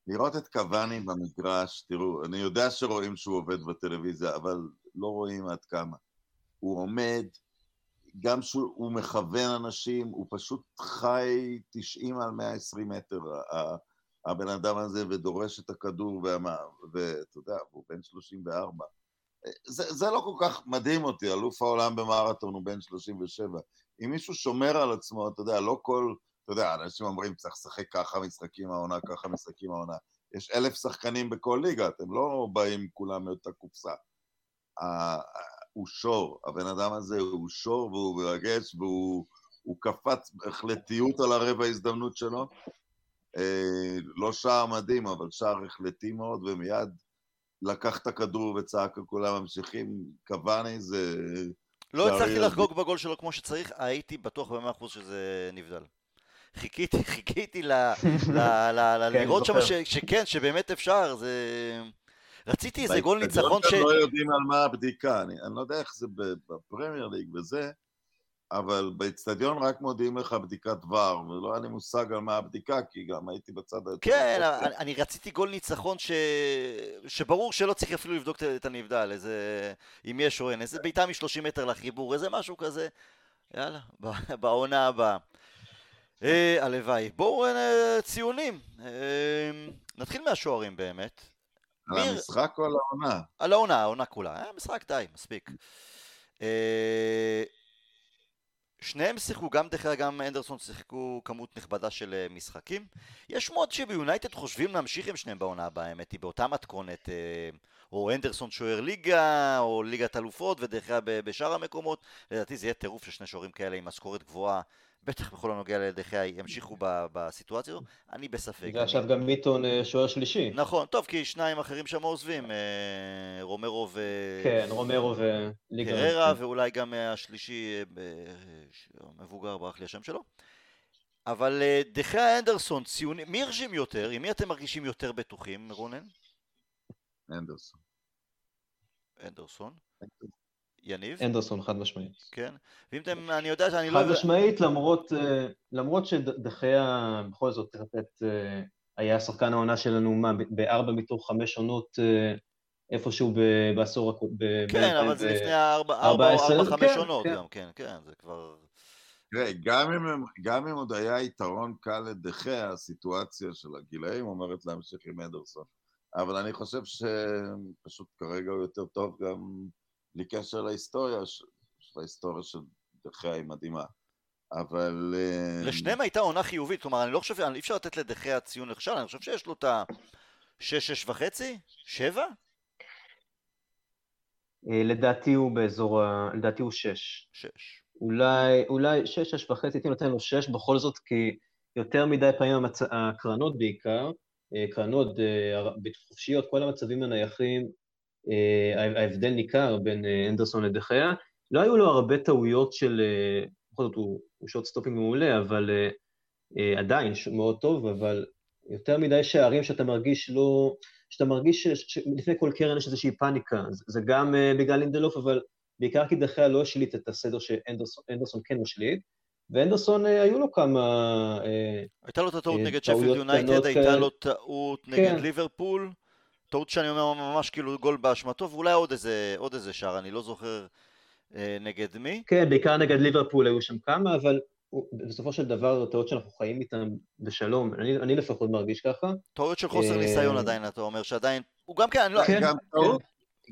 לראות את קוואני במגרש, תראו, אני יודע שרואים שהוא עובד בטלוויזיה, אבל לא רואים עד כמה. הוא עומד, גם שהוא מכוון אנשים, הוא פשוט חי 90 על 120 מטר. הבן אדם הזה ודורש את הכדור, ואתה יודע, הוא בן 34. זה, זה לא כל כך מדהים אותי, אלוף העולם במרתון הוא בן 37. אם מישהו שומר על עצמו, אתה יודע, לא כל... אתה יודע, אנשים אומרים, צריך לשחק ככה משחקים העונה, ככה משחקים העונה. יש אלף שחקנים בכל ליגה, אתם לא באים כולם מאותה קופסה. הוא שור, הבן אדם הזה הוא שור והוא מרגש והוא קפץ בהחלטיות על הרבע ההזדמנות שלו. אה, לא שער מדהים, אבל שער החלטי מאוד, ומיד לקח את הכדור וצעק כולם ממשיכים. קוואני זה... לא הצלחתי לחגוג בגול שלו כמו שצריך, הייתי בטוח במאה אחוז שזה נבדל. חיכיתי, חיכיתי כן, לראות שם שכן, שבאמת אפשר, זה... רציתי איזה גול ניצחון ש... לא יודעים על מה הבדיקה, אני לא יודע איך זה בפרמייר ליג וזה, אבל באצטדיון רק מודיעים לך בדיקת ור, ולא היה לי מושג על מה הבדיקה, כי גם הייתי בצד היותר... כן, אני, אני רציתי גול ניצחון ש... שברור שלא צריך אפילו לבדוק את הנבדל, איזה... אם יש או אין, איזה בעיטה מ-30 מטר לחיבור, איזה משהו כזה. יאללה, בעונה הבאה. אה, הלוואי. בואו אה, ציונים. אה, נתחיל מהשוערים באמת. על מיר... המשחק או על העונה? על העונה, העונה כולה. היה משחק די, מספיק. שניהם שיחקו, גם דחיה גם אנדרסון שיחקו כמות נכבדה של משחקים. יש שמועות שביונייטד חושבים להמשיך עם שניהם בעונה הבאה, האמת היא, באותה מתכונת, או אנדרסון שוער ליגה, או ליגת אלופות, ודחיה בשאר המקומות. לדעתי זה יהיה טירוף של שני שוערים כאלה עם משכורת גבוהה בטח בכל הנוגע לידיחי ימשיכו בסיטואציה הזו, אני בספק. ועכשיו גם מיטון אה, שוער שלישי. נכון, טוב, כי שניים אחרים שם עוזבים, אה, רומרו ו... כן, רומרו וליגה. קררה, ואולי גם השלישי, המבוגר, ברח לי השם שלו. אבל דחיה אנדרסון, ציונים, מי הרשים יותר? עם מי אתם מרגישים יותר בטוחים, רונן? אנדרסון. אנדרסון. יניב? אנדרסון, חד משמעית. כן, ואם אתם, אני יודע שאני לא... חד משמעית, למרות, אה, למרות שדחיה בכל זאת, צריך לתת, אה, היה שחקן העונה שלנו, מה, בארבע מתוך חמש עונות, אה, איפשהו בעשור הקודם. כן, אבל זה לפני ארבע, חמש כן, עונות כן. גם, כן, כן, זה כבר... תראה, גם אם, גם אם עוד היה יתרון קל לדחיה, הסיטואציה של הגילאים אומרת להמשיך עם אנדרסון. אבל אני חושב שפשוט כרגע הוא יותר טוב גם בלי קשר להיסטוריה, של ההיסטוריה של דחיה היא מדהימה. אבל... אה, לשניהם הייתה עונה חיובית, כלומר, אני לא חושב, אי אפשר לתת לדחיה ציון נכשל, אני חושב שיש לו את ה... שש, שש וחצי? שבע? אה, לדעתי הוא באזור ה... לדעתי הוא שש. שש. אולי, אולי שש, שש וחצי, הייתי נותן לו שש בכל זאת, כי יותר מדי פעמים המצ... הקרנות בעיקר, אה, קרנות חופשיות, כל המצבים הנייחים, ההבדל ניכר בין אה, הנדרסון לדה חאה. לא היו לו הרבה טעויות של, אה, בכל זאת הוא, הוא shot stopping מעולה, אבל עדיין מאוד טוב, אבל יותר מדי שערים שאתה מרגיש לא... שאתה מרגיש שלפני כל קרן יש איזושהי פאניקה. זה גם בגלל לינדלוף, אבל בעיקר כי דחיה לא השליט את הסדר שאנדרסון כן משליט. ואנדרסון, היו לו כמה... הייתה לו את הטעות נגד שפילד יונייטד, הייתה לו טעות נגד כן. ליברפול. טעות שאני אומר ממש כאילו גול באשמתו, ואולי עוד איזה, עוד איזה שער, אני לא זוכר אה, נגד מי. כן, בעיקר נגד ליברפול היו שם כמה, אבל בסופו של דבר טעות שאנחנו חיים איתן בשלום, אני, אני לפחות מרגיש ככה. טעות של חוסר אה, ניסיון עדיין, אתה אומר שעדיין, הוא גם כן, אני לא... כן, גם, כן. טעות,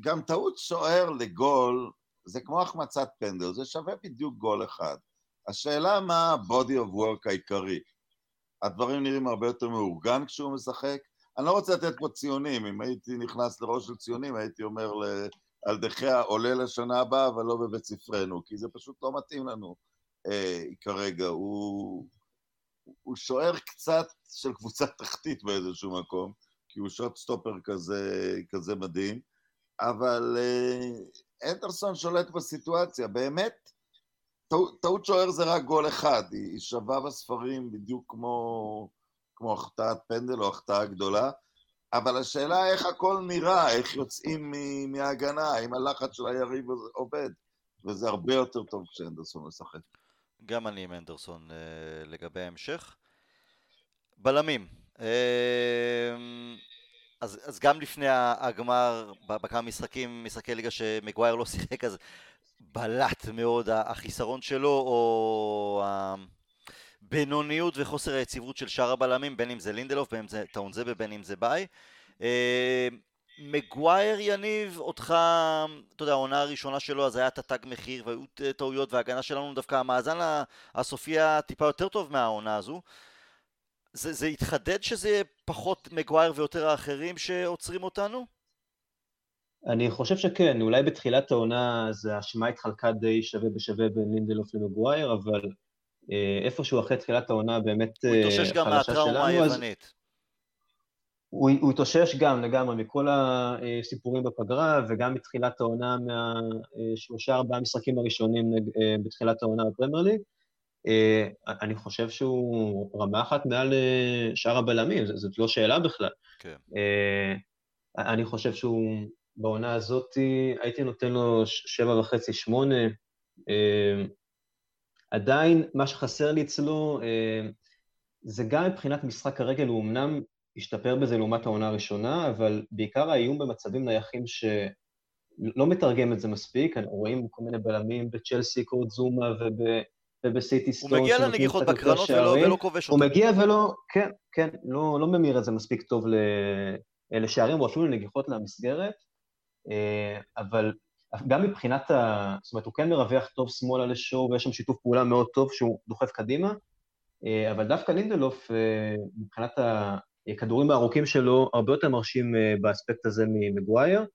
גם טעות שוער לגול, זה כמו החמצת פנדל, זה שווה בדיוק גול אחד. השאלה מה ה-body of work העיקרי. הדברים נראים הרבה יותר מאורגן כשהוא משחק, אני לא רוצה לתת פה ציונים, אם הייתי נכנס לראש של ציונים, הייתי אומר על דחיה עולה לשנה הבאה, אבל לא בבית ספרנו, כי זה פשוט לא מתאים לנו אה, כרגע. הוא, הוא שוער קצת של קבוצה תחתית באיזשהו מקום, כי הוא שוט סטופר כזה, כזה מדהים, אבל אה, אנדרסון שולט בסיטואציה, באמת, טעות שוער זה רק גול אחד, היא שווה בספרים בדיוק כמו... כמו החטאת פנדל או החטאה גדולה, אבל השאלה איך הכל נראה, איך יוצאים מההגנה, האם הלחץ של היריב עובד, וזה הרבה יותר טוב כשאנדרסון משחק. גם אני עם אנדרסון אה, לגבי ההמשך. בלמים. אה, אז, אז גם לפני הגמר, בכמה משחקים, משחקי ליגה שמגווייר לא שיחק, אז בלט מאוד החיסרון שלו, או הבינוניות וחוסר היציבות של שאר הבלמים, בין אם זה לינדלוף, בין אם זה טואנזבה, בין אם זה באיי. אה, מגווייר יניב אותך, אתה יודע, העונה הראשונה שלו אז היה את התג מחיר והיו טעויות וההגנה שלנו דווקא המאזן הסופי היה טיפה יותר טוב מהעונה הזו. זה, זה התחדד שזה פחות מגווייר ויותר האחרים שעוצרים אותנו? אני חושב שכן, אולי בתחילת העונה אז האשמה התחלקה די שווה בשווה בין לינדלוף למגווייר, אבל איפשהו אחרי תחילת העונה באמת חלשה שלנו. הוא התאושש גם מהטראומה היוונית. הוא, הוא התאושש גם לגמרי מכל הסיפורים בפגרה, וגם מתחילת העונה מהשלושה ארבעה משחקים הראשונים אה, בתחילת העונה בפרמייר ליג. אה, אני חושב שהוא רמה אחת מעל שאר הבלמים, זאת לא שאלה בכלל. כן. אני חושב שהוא בעונה הזאת הייתי נותן לו שבע וחצי, שמונה. עדיין, מה שחסר לי אצלו, אה, זה גם מבחינת משחק הרגל, הוא אמנם השתפר בזה לעומת העונה הראשונה, אבל בעיקר האיום במצבים נייחים שלא מתרגם את זה מספיק, רואים כל מיני בלמים בצ'לסי, קורט זומה וב... ובסיטי סטון. הוא מגיע לנגיחות בקרנות ולא, ולא כובש אותם. הוא מגיע ולא, כן, כן, לא, לא ממיר את זה מספיק טוב לשערים, או אפילו לנגיחות למסגרת. אה, אבל גם מבחינת ה... זאת אומרת, הוא כן מרווח טוב שמאלה לשואו, ויש שם שיתוף פעולה מאוד טוב שהוא דוחף קדימה, אה, אבל דווקא לינדלוף, אה, מבחינת הכדורים הארוכים שלו, הרבה יותר מרשים באספקט הזה ממגווייר,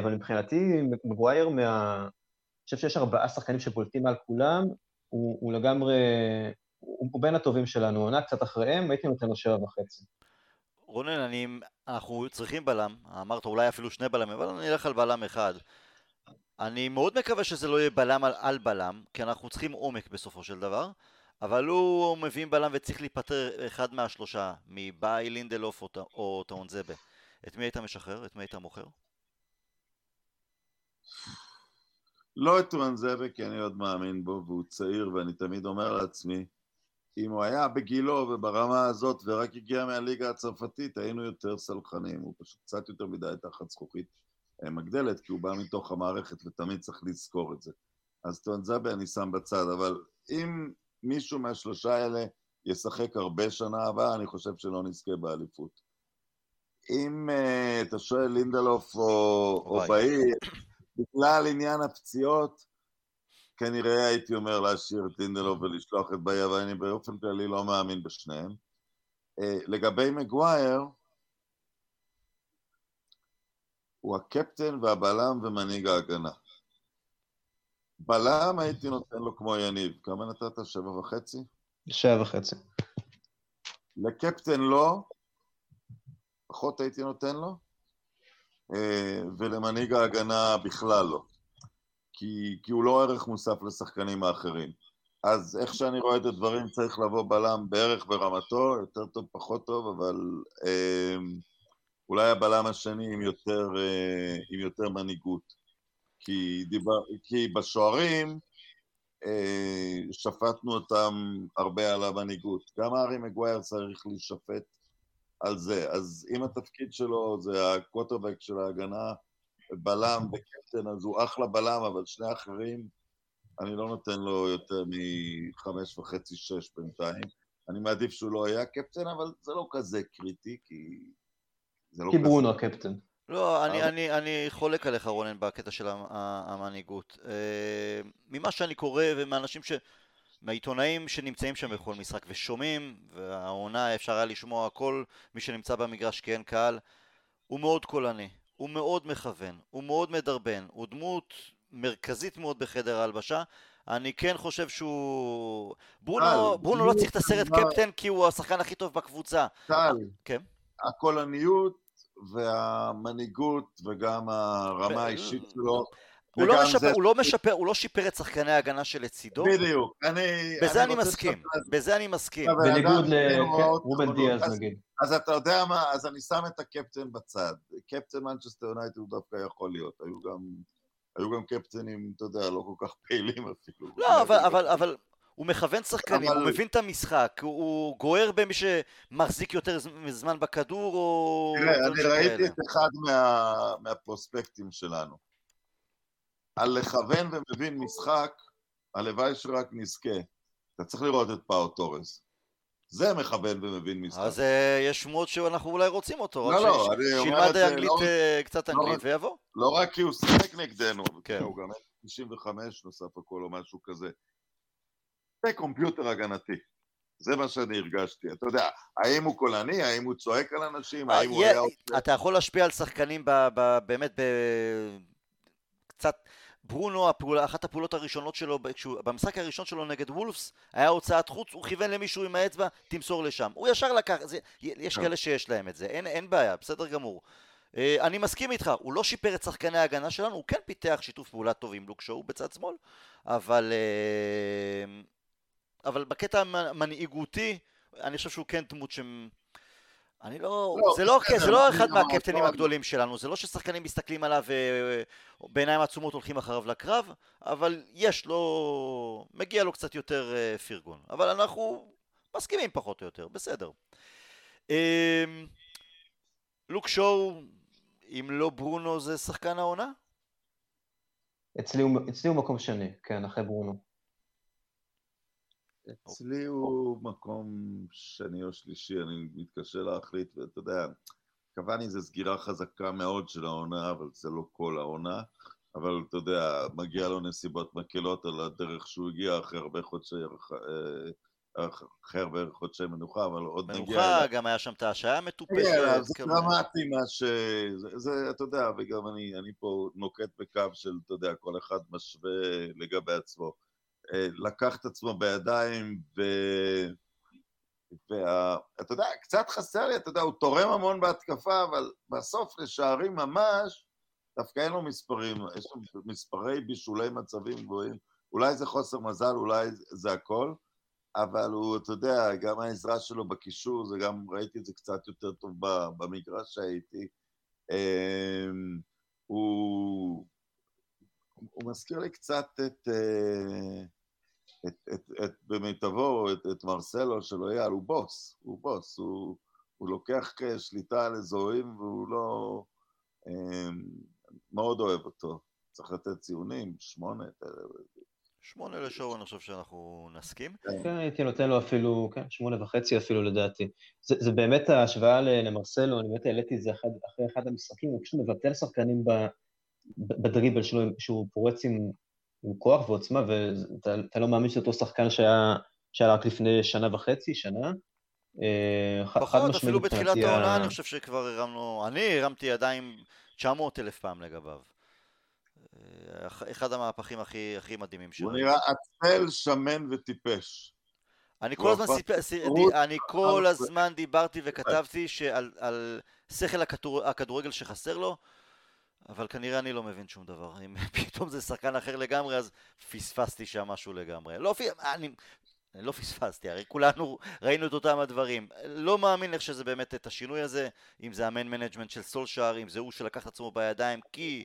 אבל מבחינתי, מגווייר מה... אני חושב שיש ארבעה שחקנים שבולטים מעל כולם, הוא, הוא לגמרי, הוא, הוא בין הטובים שלנו, עונה קצת אחריהם, הייתי נותן לו שבע וחצי. רונן, אני, אנחנו צריכים בלם, אמרת אולי אפילו שני בלמים, אבל אני אלך על בלם אחד. אני מאוד מקווה שזה לא יהיה בלם על, על בלם, כי אנחנו צריכים עומק בסופו של דבר, אבל הוא מביא בלם וצריך להיפטר אחד מהשלושה, מבאי לינדלוף או, או טאונזבה. את מי היית משחרר? את מי היית מוכר? לא את טאונזבה, כי אני עוד מאמין בו, והוא צעיר, ואני תמיד אומר לעצמי, אם הוא היה בגילו וברמה הזאת ורק הגיע מהליגה הצרפתית, היינו יותר סלחנים. הוא פשוט קצת יותר מדי תחת זכוכית מגדלת, כי הוא בא מתוך המערכת ותמיד צריך לזכור את זה. אז טואנזאבה אני שם בצד, אבל אם מישהו מהשלושה האלה ישחק הרבה שנה הבאה, אני חושב שלא נזכה באליפות. אם uh, אתה שואל לינדלוף או, או באי, בגלל עניין הפציעות, כנראה הייתי אומר להשאיר את לינדלוף ולשלוח את באי, אבל אני באופן כללי לא מאמין בשניהם. Uh, לגבי מגווייר, הוא הקפטן והבלם ומנהיג ההגנה. בלם הייתי נותן לו כמו יניב. כמה נתת? שבע וחצי? שבע וחצי. לקפטן לא, פחות הייתי נותן לו, אה, ולמנהיג ההגנה בכלל לא. כי, כי הוא לא ערך מוסף לשחקנים האחרים. אז איך שאני רואה את הדברים, צריך לבוא בלם בערך ברמתו, יותר טוב, פחות טוב, אבל אה, אולי הבלם השני עם יותר, אה, עם יותר מנהיגות. כי, דיבר, כי בשוערים אה, שפטנו אותם הרבה על המנהיגות. גם הארי מגווייר צריך להישפט על זה. אז אם התפקיד שלו זה הקווטרבק של ההגנה, בלם וקפטן, אז הוא אחלה בלם, אבל שני אחרים, אני לא נותן לו יותר מחמש וחצי, שש בינתיים. אני מעדיף שהוא לא היה קפטן, אבל זה לא כזה קריטי, כי... זה לא כי. ברונו הקפטן. לא, אני. אני, אני חולק עליך רונן בקטע של המנהיגות. אה, ממה שאני קורא ומאנשים ש... מהעיתונאים שנמצאים שם בכל משחק ושומעים, והעונה אפשר היה לשמוע כל מי שנמצא במגרש כי אין קהל, הוא מאוד קולני, הוא מאוד מכוון, הוא מאוד מדרבן, הוא דמות מרכזית מאוד בחדר ההלבשה. אני כן חושב שהוא... ברונו, ברונו לא צריך את הסרט קפטן כי הוא השחקן הכי טוב בקבוצה. טל, כן? הקולניות והמנהיגות וגם הרמה האישית שלו הוא לא, משפר, זה... הוא לא משפר, הוא לא שיפר את שחקני ההגנה שלצידו. בדיוק. אני... בזה אני, אני מסכים, בזה אני מסכים. בניגוד לרובן דיאז נגיד. אז אתה יודע מה, אז אני שם את הקפטן בצד. קפטן מנצ'סטר יונייטד הוא דווקא יכול להיות. היו גם, היו גם קפטנים, אתה יודע, לא כל כך פעילים אפילו. לא, אבל, אבל, אבל הוא מכוון שחקנים, אבל... הוא מבין את המשחק, הוא גוער במי שמחזיק יותר זמן בכדור, או... תראה, אני ראיתי את אחד מה... מהפרוספקטים שלנו. על לכוון ומבין משחק, הלוואי שרק נזכה. אתה צריך לראות את פאו תורס. זה מכוון ומבין משחק. אז uh, יש שמועות שאנחנו אולי רוצים אותו, לא, לא, ש... שילמד זה, אנגלית, לא- אה, קצת לא אנגלית רק- ויבוא. לא רק כי הוא שיחק נגדנו, כן. הוא גם 95 נוסף הכל או משהו כזה. זה קומפיוטר הגנתי. זה מה שאני הרגשתי. אתה יודע, האם הוא קולני, האם הוא צועק על אנשים, האם הוא אה, היה... יה- אתה יכול להשפיע על שחקנים באמת ב... קצת... ברונו, הפעולה, אחת הפעולות הראשונות שלו, כשהוא, במשחק הראשון שלו נגד וולפס, היה הוצאת חוץ, הוא כיוון למישהו עם האצבע, תמסור לשם. הוא ישר לקח, זה, יש כן. כאלה שיש להם את זה, אין, אין בעיה, בסדר גמור. אה, אני מסכים איתך, הוא לא שיפר את שחקני ההגנה שלנו, הוא כן פיתח שיתוף פעולה טוב עם לוק שואו בצד שמאל, אבל... אה, אבל בקטע המנהיגותי, אני חושב שהוא כן דמות ש... אני לא... לא, זה לא, בסדר, זה לא אחד גם מהקפטנים לא- הגדולים שלנו, זה לא ששחקנים מסתכלים עליו ובעיניים עצומות הולכים אחריו לקרב, אבל יש לו... מגיע לו קצת יותר אה, פרגון. אבל אנחנו מסכימים פחות או יותר, בסדר. אמ, לוק שואו, אם לא ברונו זה שחקן העונה? אצלי הוא, אצלי הוא מקום שני, כן, אחרי ברונו. אצלי הוא מקום שני או שלישי, אני מתקשה להחליט, ואתה יודע, קוואני זה סגירה חזקה מאוד של העונה, אבל זה לא כל העונה. אבל אתה יודע, מגיע לו נסיבות מקלות על הדרך שהוא הגיע אחרי הרבה חודשי, אה, אחרי הרבה חודשי מנוחה, אבל עוד נגיע מנוחה. גם היה שם את ההשעיה המטופשת. כן, זה כן. דרמטי מה ש... זה, זה, אתה יודע, וגם אני, אני פה נוקט בקו של, אתה יודע, כל אחד משווה לגבי עצמו. אה, לקח את עצמו בידיים, ו... ואתה יודע, קצת חסר לי, אתה יודע, הוא תורם המון בהתקפה, אבל בסוף לשערים ממש, דווקא אין לו מספרים, יש לו מספרי בישולי מצבים גבוהים. אולי זה חוסר מזל, אולי זה הכל, אבל הוא, אתה יודע, גם העזרה שלו בקישור, זה גם, ראיתי את זה קצת יותר טוב במגרש שהייתי. אמ, הוא, הוא מזכיר לי קצת את, אה, את, את, את במיטבו, את, את מרסלו של אייל, הוא בוס, הוא בוס, הוא, הוא לוקח אה, שליטה על אזורים והוא לא... אמ, מאוד אוהב אותו. צריך לתת ציונים, שמונה, שמונה לשואו, אני חושב שאנחנו נסכים. כן, הייתי נותן לו אפילו, כן, שמונה וחצי אפילו לדעתי. זה, זה באמת ההשוואה למרסלו, אני באמת העליתי את זה אחד, אחרי אחד המשחקים, הוא פשוט מבטל שחקנים בדריבל שלו, שהוא פורץ עם, עם כוח ועוצמה, ואתה אתה לא מאמין שזה אותו שחקן שהיה, שהיה רק לפני שנה וחצי, שנה. אה, פחות, משמעית אפילו בתחילת העונה ה- אני חושב שכבר הרמנו, אני הרמתי ידיים 900 אלף פעם לגביו. אה, אח- אחד המהפכים הכי, הכי מדהימים הוא שראיתי. נראה עצל, שמן וטיפש. אני הוא כל הזמן, סיפ... אני כל הזמן דיברתי וכתבתי שעל על שכל הכדור... הכדורגל שחסר לו, אבל כנראה אני לא מבין שום דבר. אם פתאום זה שחקן אחר לגמרי, אז פספסתי שם משהו לגמרי. לא, אני... לא פספסתי, הרי כולנו ראינו את אותם הדברים. לא מאמין איך שזה באמת את השינוי הזה, אם זה ה man management של סולשאר, אם זה הוא שלקח את עצמו בידיים, כי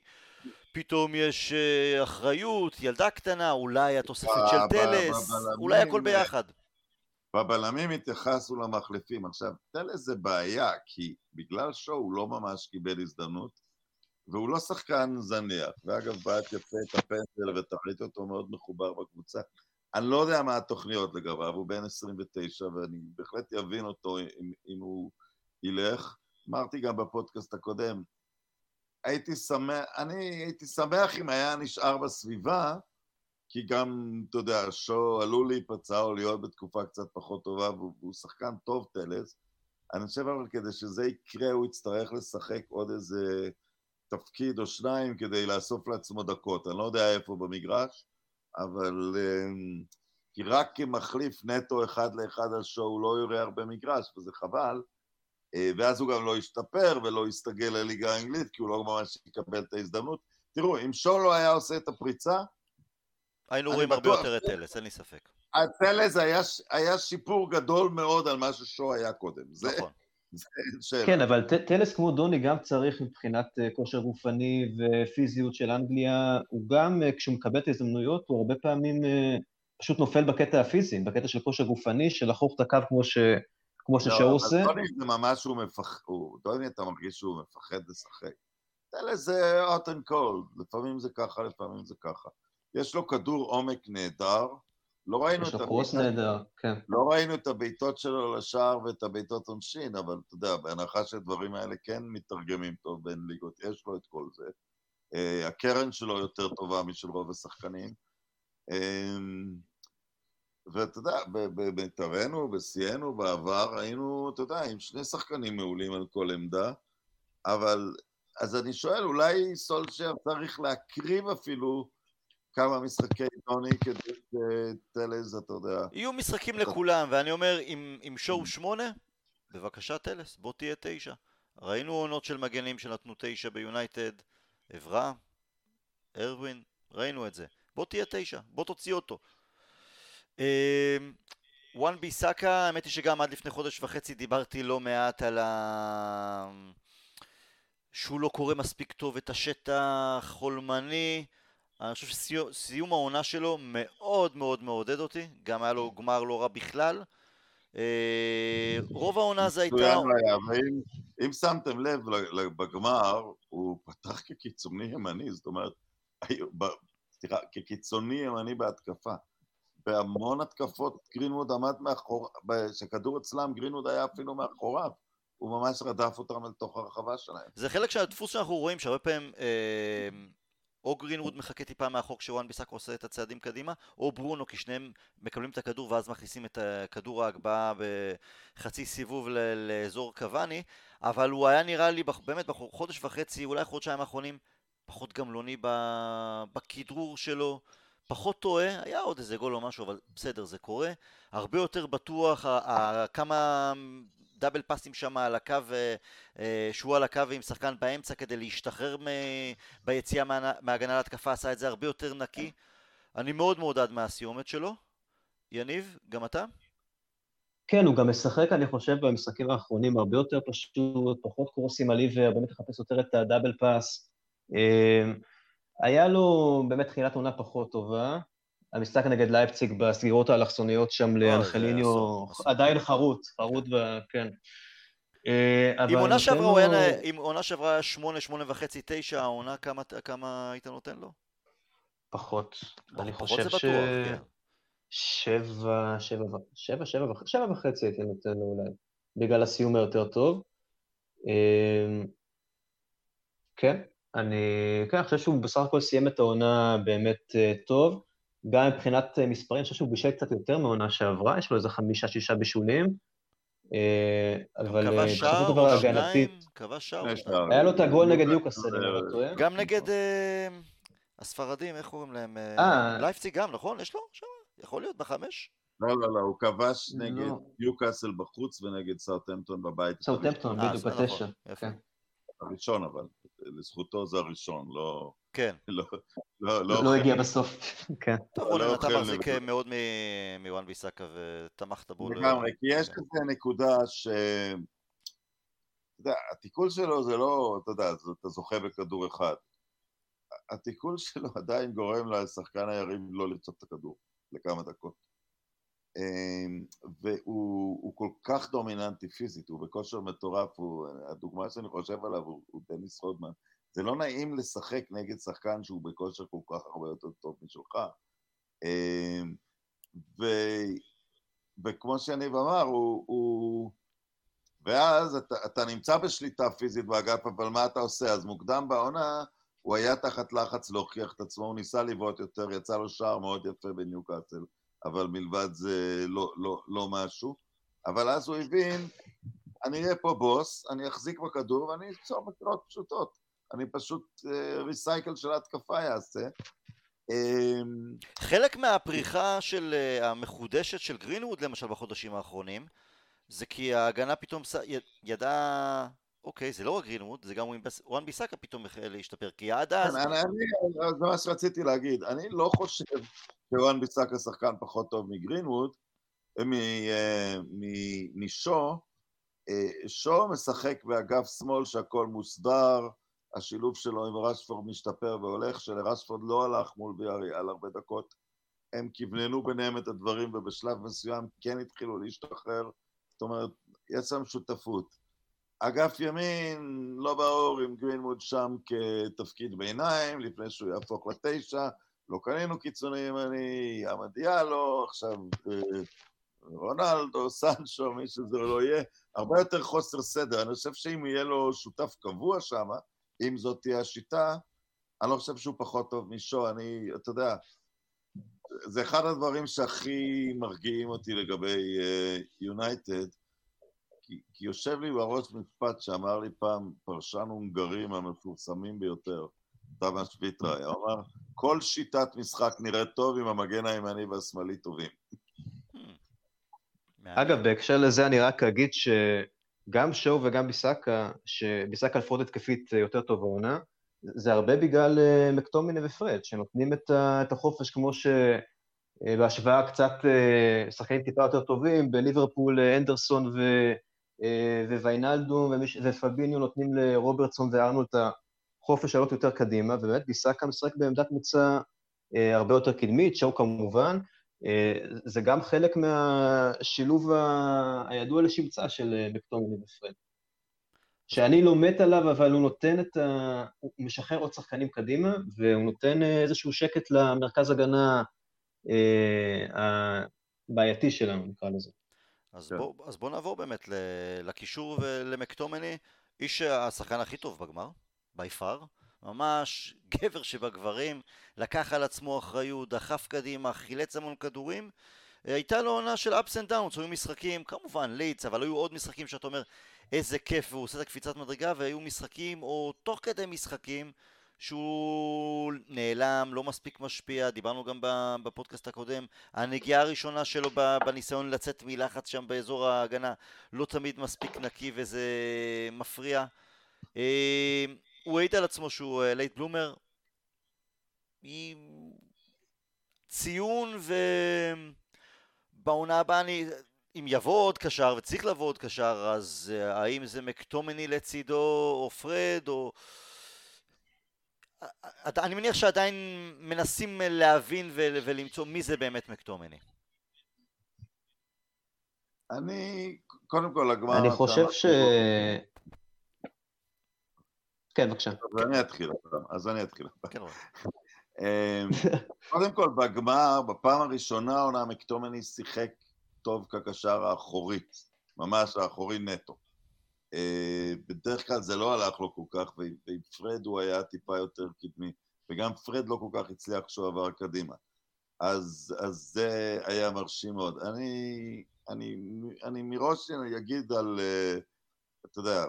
פתאום יש אה, אחריות, ילדה קטנה, אולי התוספת של טלס, אולי הכל ביחד. בבלמים התייחסנו למחליפים. עכשיו, טלס זה בעיה, כי בגלל שואו הוא לא ממש קיבל הזדמנות, והוא לא שחקן זניח. ואגב, בעט יפה את הפנדל ותכלית אותו מאוד מחובר בקבוצה. אני לא יודע מה התוכניות לגביו, הוא בן 29, ואני בהחלט אבין אותו אם, אם הוא ילך. אמרתי גם בפודקאסט הקודם, הייתי שמח, אני הייתי שמח אם היה נשאר בסביבה, כי גם, אתה יודע, שו עלול להיפצע או להיות בתקופה קצת פחות טובה, והוא שחקן טוב, טלס. אני חושב אבל כדי שזה יקרה, הוא יצטרך לשחק עוד איזה תפקיד או שניים כדי לאסוף לעצמו דקות. אני לא יודע איפה במגרש, אבל... אמ, כי רק כמחליף נטו אחד לאחד על שואו הוא לא יראה הרבה מגרש, וזה חבל. אה, ואז הוא גם לא ישתפר ולא יסתגל לליגה האנגלית, כי הוא לא ממש יקבל את ההזדמנות. תראו, אם שואו לא היה עושה את הפריצה, היינו רואים הרבה. יותר את טלס, אין לי ספק. הטלז היה, היה שיפור גדול מאוד על מה ששואו היה קודם. נכון. זה. כן, אבל טלס כמו דוני גם צריך מבחינת אה, כושר גופני ופיזיות של אנגליה, הוא גם, אה, כשהוא מקבל את ההזדמנויות, הוא הרבה פעמים אה, פשוט נופל בקטע הפיזי, בקטע של כושר גופני, של לחוך את הקו כמו, ש... כמו לא, עושה. אבל טוני זה ממש הוא מפחד, טוני אתה מרגיש שהוא מפחד לשחק. טלז זה hot and cold, לפעמים זה ככה, לפעמים זה ככה. יש לו כדור עומק נהדר, לא ראינו את לו קרוס הבעיטות- נהדר, כן. לא ראינו את הבעיטות שלו לשער ואת הבעיטות עונשין, אבל אתה יודע, בהנחה שהדברים האלה כן מתרגמים טוב בין ליגות, יש לו את כל זה. אה, הקרן שלו יותר טובה משל רוב השחקנים. אה, ואתה יודע, ב- במיטבנו, בשיאנו, בעבר, היינו, אתה יודע, עם שני שחקנים מעולים על כל עמדה, אבל, אז אני שואל, אולי סולשייר צריך להקריב אפילו כמה משחקי טוני כדי שטלז, אתה יודע, יהיו משחקים לכולם, ואני אומר, אם, שואו שמונה, בבקשה טלס, בוא תהיה תשע. ראינו עונות של מגנים שנתנו תשע ביונייטד, עברה, ארווין, ראינו את זה. בוא תהיה תשע, בוא תוציא אותו. וואן בי סאקה, האמת היא שגם עד לפני חודש וחצי דיברתי לא מעט על ה... שהוא לא קורא מספיק טוב את השטח, חולמני. אני חושב שסיום העונה שלו מאוד מאוד מעודד אותי, גם היה לו גמר לא רע בכלל. אה, רוב העונה זה הייתה... אם שמתם לב, בגמר הוא פתח כקיצוני ימני, זאת אומרת, סליחה, כקיצוני ימני בהתקפה. בהמון התקפות גרינווד עמד מאחור, כשכדור אצלם גרינווד היה אפילו מאחוריו. הוא ממש רדף אותם אל תוך הרחבה שלהם. זה חלק של הדפוס שאנחנו רואים, שהרבה פעמים אה, או גרינווד מחכה טיפה מאחור כשוואן ביסק עושה את הצעדים קדימה, או ברונו, כי שניהם מקבלים את הכדור ואז מכניסים את כדור ההגבהה בחצי סיבוב לאזור קוואני, אבל הוא היה נראה לי באמת בחודש וחצי, אולי חודשיים האחרונים, פחות גמלוני בכדרור שלו. פחות טועה, היה עוד איזה גול או משהו, אבל בסדר, זה קורה. הרבה יותר בטוח, כמה דאבל פאסים שם על הקו, אה, אה, שהוא על הקו עם שחקן באמצע כדי להשתחרר מ- ביציאה מה- מהגנה להתקפה, עשה את זה הרבה יותר נקי. אני מאוד מעודד מהסיומת שלו. יניב, גם אתה? כן, הוא גם משחק, אני חושב, במשחקים האחרונים הרבה יותר פשוט, פחות קורסים על עיוור, באמת לחפש יותר את הדאבל פאס. אה, היה לו באמת תחילת עונה פחות טובה. המשחק נגד לייפציג בסגירות האלכסוניות שם לאנחליניו. עדיין חרוט, חרוט. כן. אה, אם אבל עונה שעברה הוא היה, אם עונה שעברה היה שמונה, שמונה וחצי, תשע, העונה כמה, היית נותן לו? פחות. אני חושב ש... כן. שבע, שבע, שבע, שבע וחצי הייתי נותן לו אולי, בגלל הסיום היותר טוב. אמ, כן, אני, כן, אני חושב שהוא בסך הכל סיים את העונה באמת אה, טוב. גם מבחינת אה, מספרים, אני חושב שהוא בישל קצת יותר מהעונה שעברה, יש לו איזה חמישה-שישה בישולים. אה, אבל אה, כבש שער בסופו של או דבר שניים, הגנתית, כבש שער או שניים. היה לו את הגול נגד ניוקאסל, אם אני לא טועה. גם נגד הספרדים, איך קוראים להם? לייפציג גם, נכון? יש לו? שם? יכול להיות, בחמש? לא, לא, לא, הוא כבש לא. נגד ניוקאסל בחוץ ונגד סאוטהמפטון בבית. סאוטהמפטון, אה, בדיוק, נכון, בתשע. כן. הראשון אבל, לזכותו זה הראשון, לא... כן. לא, לא, לא לא, הגיע בסוף, כן. רונן, אתה מחזיק. אה, מאוד מ- מוואן ביסאקה ותמכת בו. לגמרי, כי יש כן. כזה נקודה ש... אתה יודע, התיקול שלו זה לא, אתה יודע, אתה זוכה בכדור אחד. התיקול שלו עדיין גורם לשחקן היריב לא לרצות את הכדור לכמה דקות. אמ, והוא הוא כל כך דומיננטי פיזית, הוא בכושר מטורף, הוא, הדוגמה שאני חושב עליו הוא, הוא דניס רודמן. זה לא נעים לשחק נגד שחקן שהוא בכושר כל כך הרבה יותר טוב משלך. אמ, ו... וכמו שיניב אמר, הוא... הוא... ואז אתה, אתה נמצא בשליטה פיזית באגף, אבל מה אתה עושה? אז מוקדם בעונה, הוא היה תחת לחץ להוכיח את עצמו, הוא ניסה לבעוט יותר, יצא לו שער מאוד יפה בניוקאסל, אבל מלבד זה לא, לא, לא משהו. אבל אז הוא הבין, אני אהיה פה בוס, אני אחזיק בכדור ואני אצור בקריאות פשוטות. אני פשוט ריסייקל של ההתקפה יעשה. אמ, חלק מהפריחה של אה, המחודשת של גרינווד למשל בחודשים האחרונים זה כי ההגנה פתאום ידעה אוקיי זה לא רק גרינווד זה גם וואן ביסאקה פתאום החל להשתפר כי עד אז זה מה שרציתי להגיד, אני לא חושב שוואן ביסאקה שחקן פחות טוב מגרינווד, אה, אה, משו, אה, שו משחק באגף שמאל שהכל מוסדר, השילוב שלו עם רשפורד משתפר והולך, שלרשפורד לא הלך מול ויאריאל הרבה דקות, הם כווננו ביניהם את הדברים ובשלב מסוים כן התחילו להשתחרר, זאת אומרת, שם שותפות. אגף ימין, לא ברור אם גרינווד שם כתפקיד ביניים, לפני שהוא יהפוך לתשע, לא קנינו קיצוניים, אני, עמדיאלו, עכשיו אה, רונלדו, סנצ'ו, מי שזה לא יהיה, הרבה יותר חוסר סדר. אני חושב שאם יהיה לו שותף קבוע שם, אם זאת תהיה השיטה, אני לא חושב שהוא פחות טוב משו, אני, אתה יודע, זה אחד הדברים שהכי מרגיעים אותי לגבי יונייטד, uh, כי, כי יושב לי בראש משפט שאמר לי פעם פרשן הונגרי מהמפורסמים ביותר, תמ"ש ויטראי, הוא אמר, כל שיטת משחק נראית טוב אם המגן הימני והשמאלי טובים. אגב, בהקשר לזה אני רק אגיד שגם שואו וגם ביסאקה, שביסאקה לפחות התקפית יותר טוב העונה, זה הרבה בגלל uh, מקטומיני ופרד, שנותנים את, החופש כמו שבהשוואה uh, קצת uh, שחקנים טיפה יותר טובים, בליברפול אנדרסון ו, וויינלדום ופביניו נותנים לרוברטסון וארנו את החופש לעלות יותר קדימה, ובאמת ביסאקה משחק בעמדת מוצא הרבה יותר קדמית, שואו כמובן, זה גם חלק מהשילוב ה... הידוע לשמצה של מקטומיני ופרד. שאני לא מת עליו, אבל הוא נותן את ה... הוא משחרר עוד שחקנים קדימה, והוא נותן אה, איזשהו שקט למרכז הגנה אה, הבעייתי שלנו, נקרא לזה. אז, כן. בוא, אז בוא נעבור באמת לקישור ולמקטומני, איש השחקן הכי טוב בגמר, בי פאר, ממש גבר שבגברים, לקח על עצמו אחריות, דחף קדימה, חילץ המון כדורים, הייתה לו עונה של ups and downs, היו משחקים, כמובן ליץ, אבל היו עוד משחקים שאתה אומר, איזה כיף, והוא עושה את הקפיצת מדרגה, והיו משחקים, או תוך כדי משחקים, שהוא נעלם, לא מספיק משפיע, דיברנו גם בפודקאסט הקודם, הנגיעה הראשונה שלו בניסיון לצאת מלחץ שם באזור ההגנה לא תמיד מספיק נקי וזה מפריע. אה, הוא העיד על עצמו שהוא late אה, bloomer. ציון ובעונה הבאה אני... אם יבוא עוד קשר, וצריך לבוא עוד קשר, אז אה, האם זה מקטומיני לצידו, או פרד, או... אני מניח שעדיין מנסים להבין ולמצוא מי זה באמת מקטומיני. אני, קודם כל, הגמר... אני חושב ש... כן, בבקשה. אז אני אתחיל, אז אני אתחיל. כן, אמ, קודם כל, בגמר, בפעם הראשונה עונה מקטומני שיחק טוב כקשר האחורי, ממש האחורי נטו. Uh, בדרך כלל זה לא הלך לו כל כך, ועם פרד הוא היה טיפה יותר קדמי, וגם פרד לא כל כך הצליח כשהוא עבר קדימה. אז, אז זה היה מרשים מאוד. אני, אני, אני מראש אגיד על, uh, אתה יודע,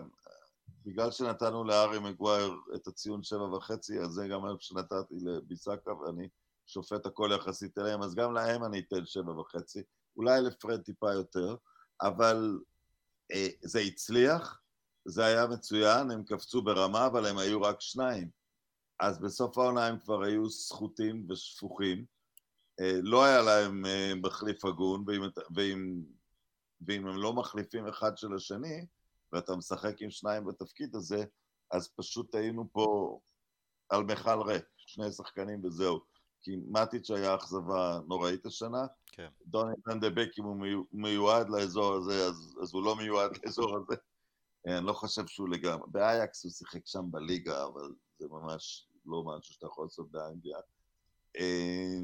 בגלל שנתנו לארי מגווייר את הציון שבע וחצי, אז זה גם מה שנתתי לביסקה, ואני שופט הכל יחסית אליהם, אז גם להם אני אתן שבע וחצי. אולי לפרד טיפה יותר, אבל אה, זה הצליח, זה היה מצוין, הם קפצו ברמה, אבל הם היו רק שניים. אז בסוף העונה הם כבר היו סחוטים ושפוכים. אה, לא היה להם אה, מחליף הגון, ואם, ואם, ואם הם לא מחליפים אחד של השני, ואתה משחק עם שניים בתפקיד הזה, אז פשוט היינו פה על מכל ריק, שני שחקנים וזהו. כי מטיץ' היה אכזבה נוראית השנה. כן. דוני ונדבק, אם הוא מיועד לאזור הזה, אז, אז הוא לא מיועד לאזור הזה. אני לא חושב שהוא לגמרי. באייקס הוא שיחק שם בליגה, אבל זה ממש לא משהו שאתה יכול לעשות באנגליה. אה,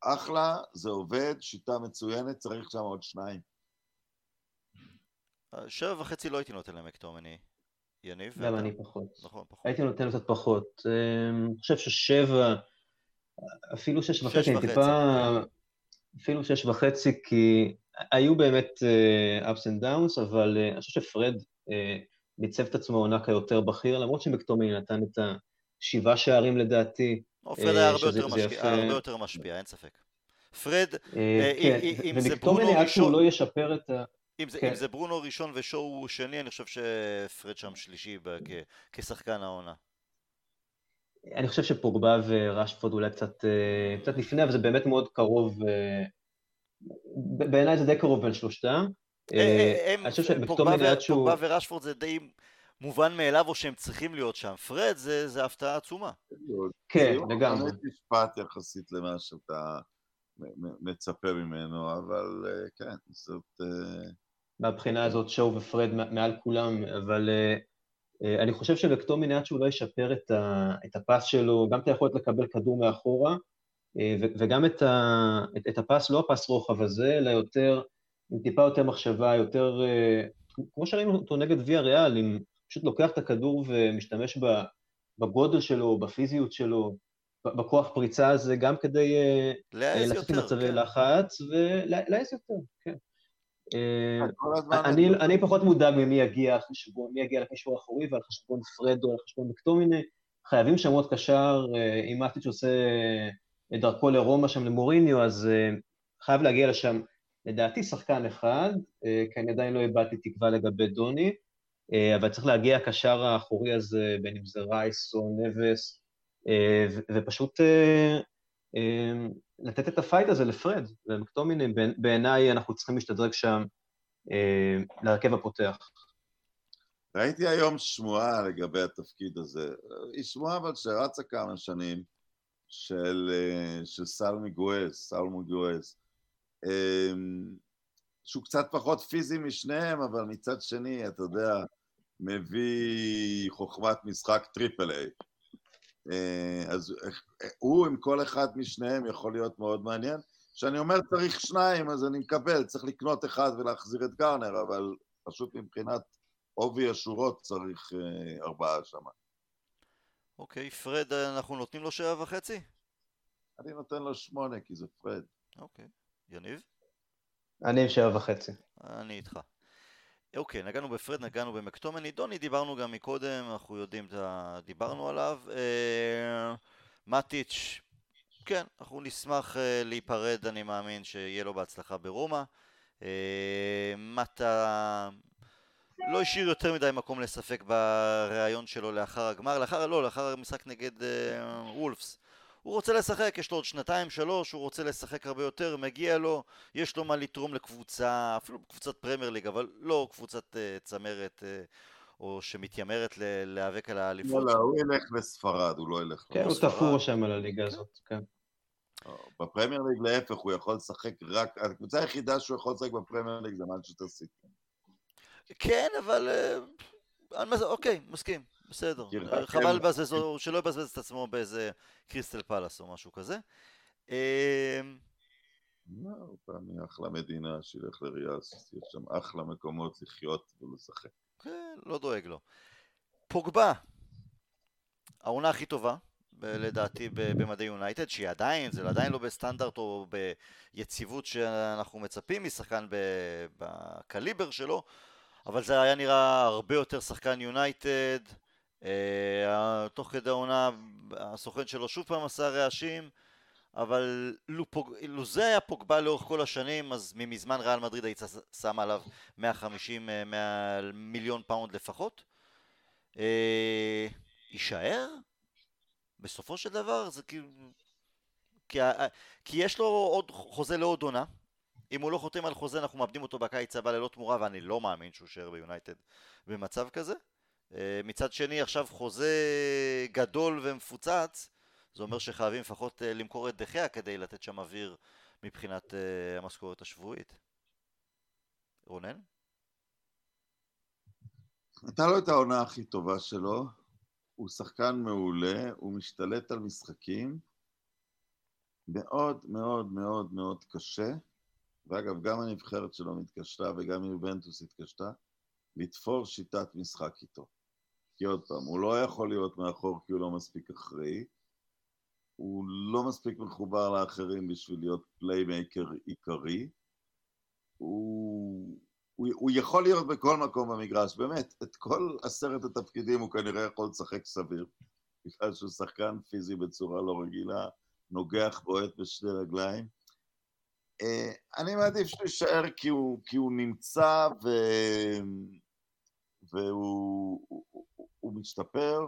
אחלה, זה עובד, שיטה מצוינת, צריך שם עוד שניים. שבע וחצי לא הייתי נותן למקטומני, יניב. גם אני פחות. נכון, פחות. הייתי נותן קצת פחות. אה, אני חושב ששבע... אפילו שש וחצי, אני טיפה... כן. אפילו שש וחצי, כי היו באמת uh, ups and downs, אבל uh, אני חושב שפרד uh, ניצב את עצמו עונה כיותר בכיר, למרות שמקטומי נתן את השבעה שערים לדעתי. פרד היה הרבה יותר, משפיע. הרבה יותר משפיע, אין ספק. פרד, אם זה ברונו ראשון... עד שהוא לא ישפר את ה... אם זה, כן. אם זה ברונו ראשון ושואו שני, אני חושב שפרד שם שלישי כשחקן העונה. אני חושב שפוגבה ורשפורד אולי קצת, אה, קצת לפני, אבל זה באמת מאוד קרוב, אה, בעיניי זה די קרוב בין שלושתם. אה, אני חושב שפוגבה ורשפורד זה די מובן מאליו, או שהם צריכים להיות שם. פרד זה, זה הפתעה עצומה. כן, לגמרי. זה משפט יחסית למה שאתה מצפה ממנו, אבל כן, זאת... מהבחינה הזאת שואו ופרד מעל כולם, אבל אה, אני חושב עד שהוא לא ישפר את, ה, את הפס שלו, גם את היכולת לקבל כדור מאחורה, וגם את, ה, את, את הפס, לא הפס רוחב הזה, אלא יותר, עם טיפה יותר מחשבה, יותר, כמו שראינו אותו נגד ויה ריאל, אם פשוט לוקח את הכדור ומשתמש בגודל שלו, בפיזיות שלו, בכוח פריצה הזה, גם כדי לצאת ממצבי כן. לחץ ולהעז יותר, כן. אני, אני פחות מודאג ממי יגיע חשבון, מי יגיע לקישור האחורי ועל חשבון פרדו, על חשבון מקטומיני. חייבים שם עוד קשר, אם מאטיץ' עושה את דרכו לרומא שם למוריניו, אז חייב להגיע לשם, לדעתי, שחקן אחד, כי אני עדיין לא איבדתי תקווה לגבי דוני, אבל צריך להגיע הקשר האחורי הזה, בין אם זה רייס או נבס, ופשוט לתת את ה fight הזה לפרד ומקטומיני, בעיניי אנחנו צריכים להשתדרג שם אה, להרכב הפותח. ראיתי היום שמועה לגבי התפקיד הזה, היא שמועה אבל שרצה כמה שנים, של, אה, של סלמי גואס, סלמי גואס, אה, שהוא קצת פחות פיזי משניהם, אבל מצד שני, אתה יודע, מביא חוכמת משחק triple A. אה, אז אה, הוא עם כל אחד משניהם יכול להיות מאוד מעניין. כשאני אומר צריך שניים, אז אני מקבל, צריך לקנות אחד ולהחזיר את גארנר, אבל פשוט מבחינת עובי השורות צריך אה, ארבעה שם. אוקיי, פרד, אנחנו נותנים לו שבע וחצי? אני נותן לו שמונה, כי זה פרד. אוקיי. יניב? אני עם שבע וחצי. אני איתך. אוקיי, נגענו בפרד, נגענו במקטומני. דוני דיברנו גם מקודם, אנחנו יודעים, דיברנו עליו. אה, מטיץ', כן, אנחנו נשמח אה, להיפרד, אני מאמין שיהיה לו בהצלחה ברומא. אה, מטה לא השאיר יותר מדי מקום לספק בריאיון שלו לאחר הגמר, לאחר, לא, לאחר המשחק נגד וולפס. הוא רוצה לשחק, יש לו עוד שנתיים, שלוש, הוא רוצה לשחק הרבה יותר, מגיע לו, יש לו מה לתרום לקבוצה, אפילו קבוצת פרמייר ליג, אבל לא קבוצת uh, צמרת uh, או שמתיימרת להיאבק על האליפות. לא, לא, הוא ילך לספרד, הוא לא ילך כן, הוא תפור שם על הליגה הזאת, כן. לא, בפרמייר ליג להפך, הוא יכול לשחק רק, הקבוצה היחידה שהוא יכול לשחק בפרמייר ליג זה מנצ'סטר סיטי. כן, אבל... אה, אוקיי, מסכים. בסדר, חבל לבזבז, שלא יבזבז את עצמו באיזה קריסטל פלאס או משהו כזה. אמ, לא, פעם אחלה מדינה, שילך לריאס, יש שם אחלה מקומות לחיות ולשחק. כן, לא דואג לו. פוגבה, העונה הכי טובה, לדעתי במדי יונייטד, שהיא עדיין, זה עדיין לא בסטנדרט או ביציבות שאנחנו מצפים משחקן בקליבר שלו, אבל זה היה נראה הרבה יותר שחקן יונייטד, תוך כדי העונה הסוכן שלו שוב פעם עשה רעשים אבל לו, פוג... לו זה היה פוגבה לאורך כל השנים אז ממזמן ריאל מדריד הייתה שמה עליו 150 100 מיליון פאונד לפחות. uh, יישאר? בסופו של דבר זה כאילו כי, כי יש לו עוד חוזה לעוד עונה. אם הוא לא חותם על חוזה אנחנו מאבדים אותו בקיץ הבא ללא תמורה ואני לא מאמין שהוא יישאר ביונייטד במצב כזה. אה, מצד שני עכשיו חוזה גדול ומפוצץ זה אומר שחייבים לפחות אה, למכור את דחיה כדי לתת שם אוויר מבחינת אה, המשכורת השבועית. רונן? הייתה לו את העונה הכי טובה שלו, הוא שחקן מעולה, הוא משתלט על משחקים מאוד מאוד מאוד מאוד קשה, ואגב גם הנבחרת שלו התקשתה וגם יובנטוס התקשתה, לתפור שיטת משחק איתו. כי עוד פעם, הוא לא יכול להיות מאחור כי הוא לא מספיק אחראי, הוא לא מספיק מחובר לאחרים בשביל להיות playmaker עיקרי, הוא, הוא, הוא יכול להיות בכל מקום במגרש, באמת, את כל עשרת התפקידים הוא כנראה יכול לשחק סביר, בגלל שהוא שחקן פיזי בצורה לא רגילה, נוגח, בועט בשתי רגליים. אה, אני מעדיף שהוא יישאר כי הוא, כי הוא נמצא ו... והוא הוא משתפר,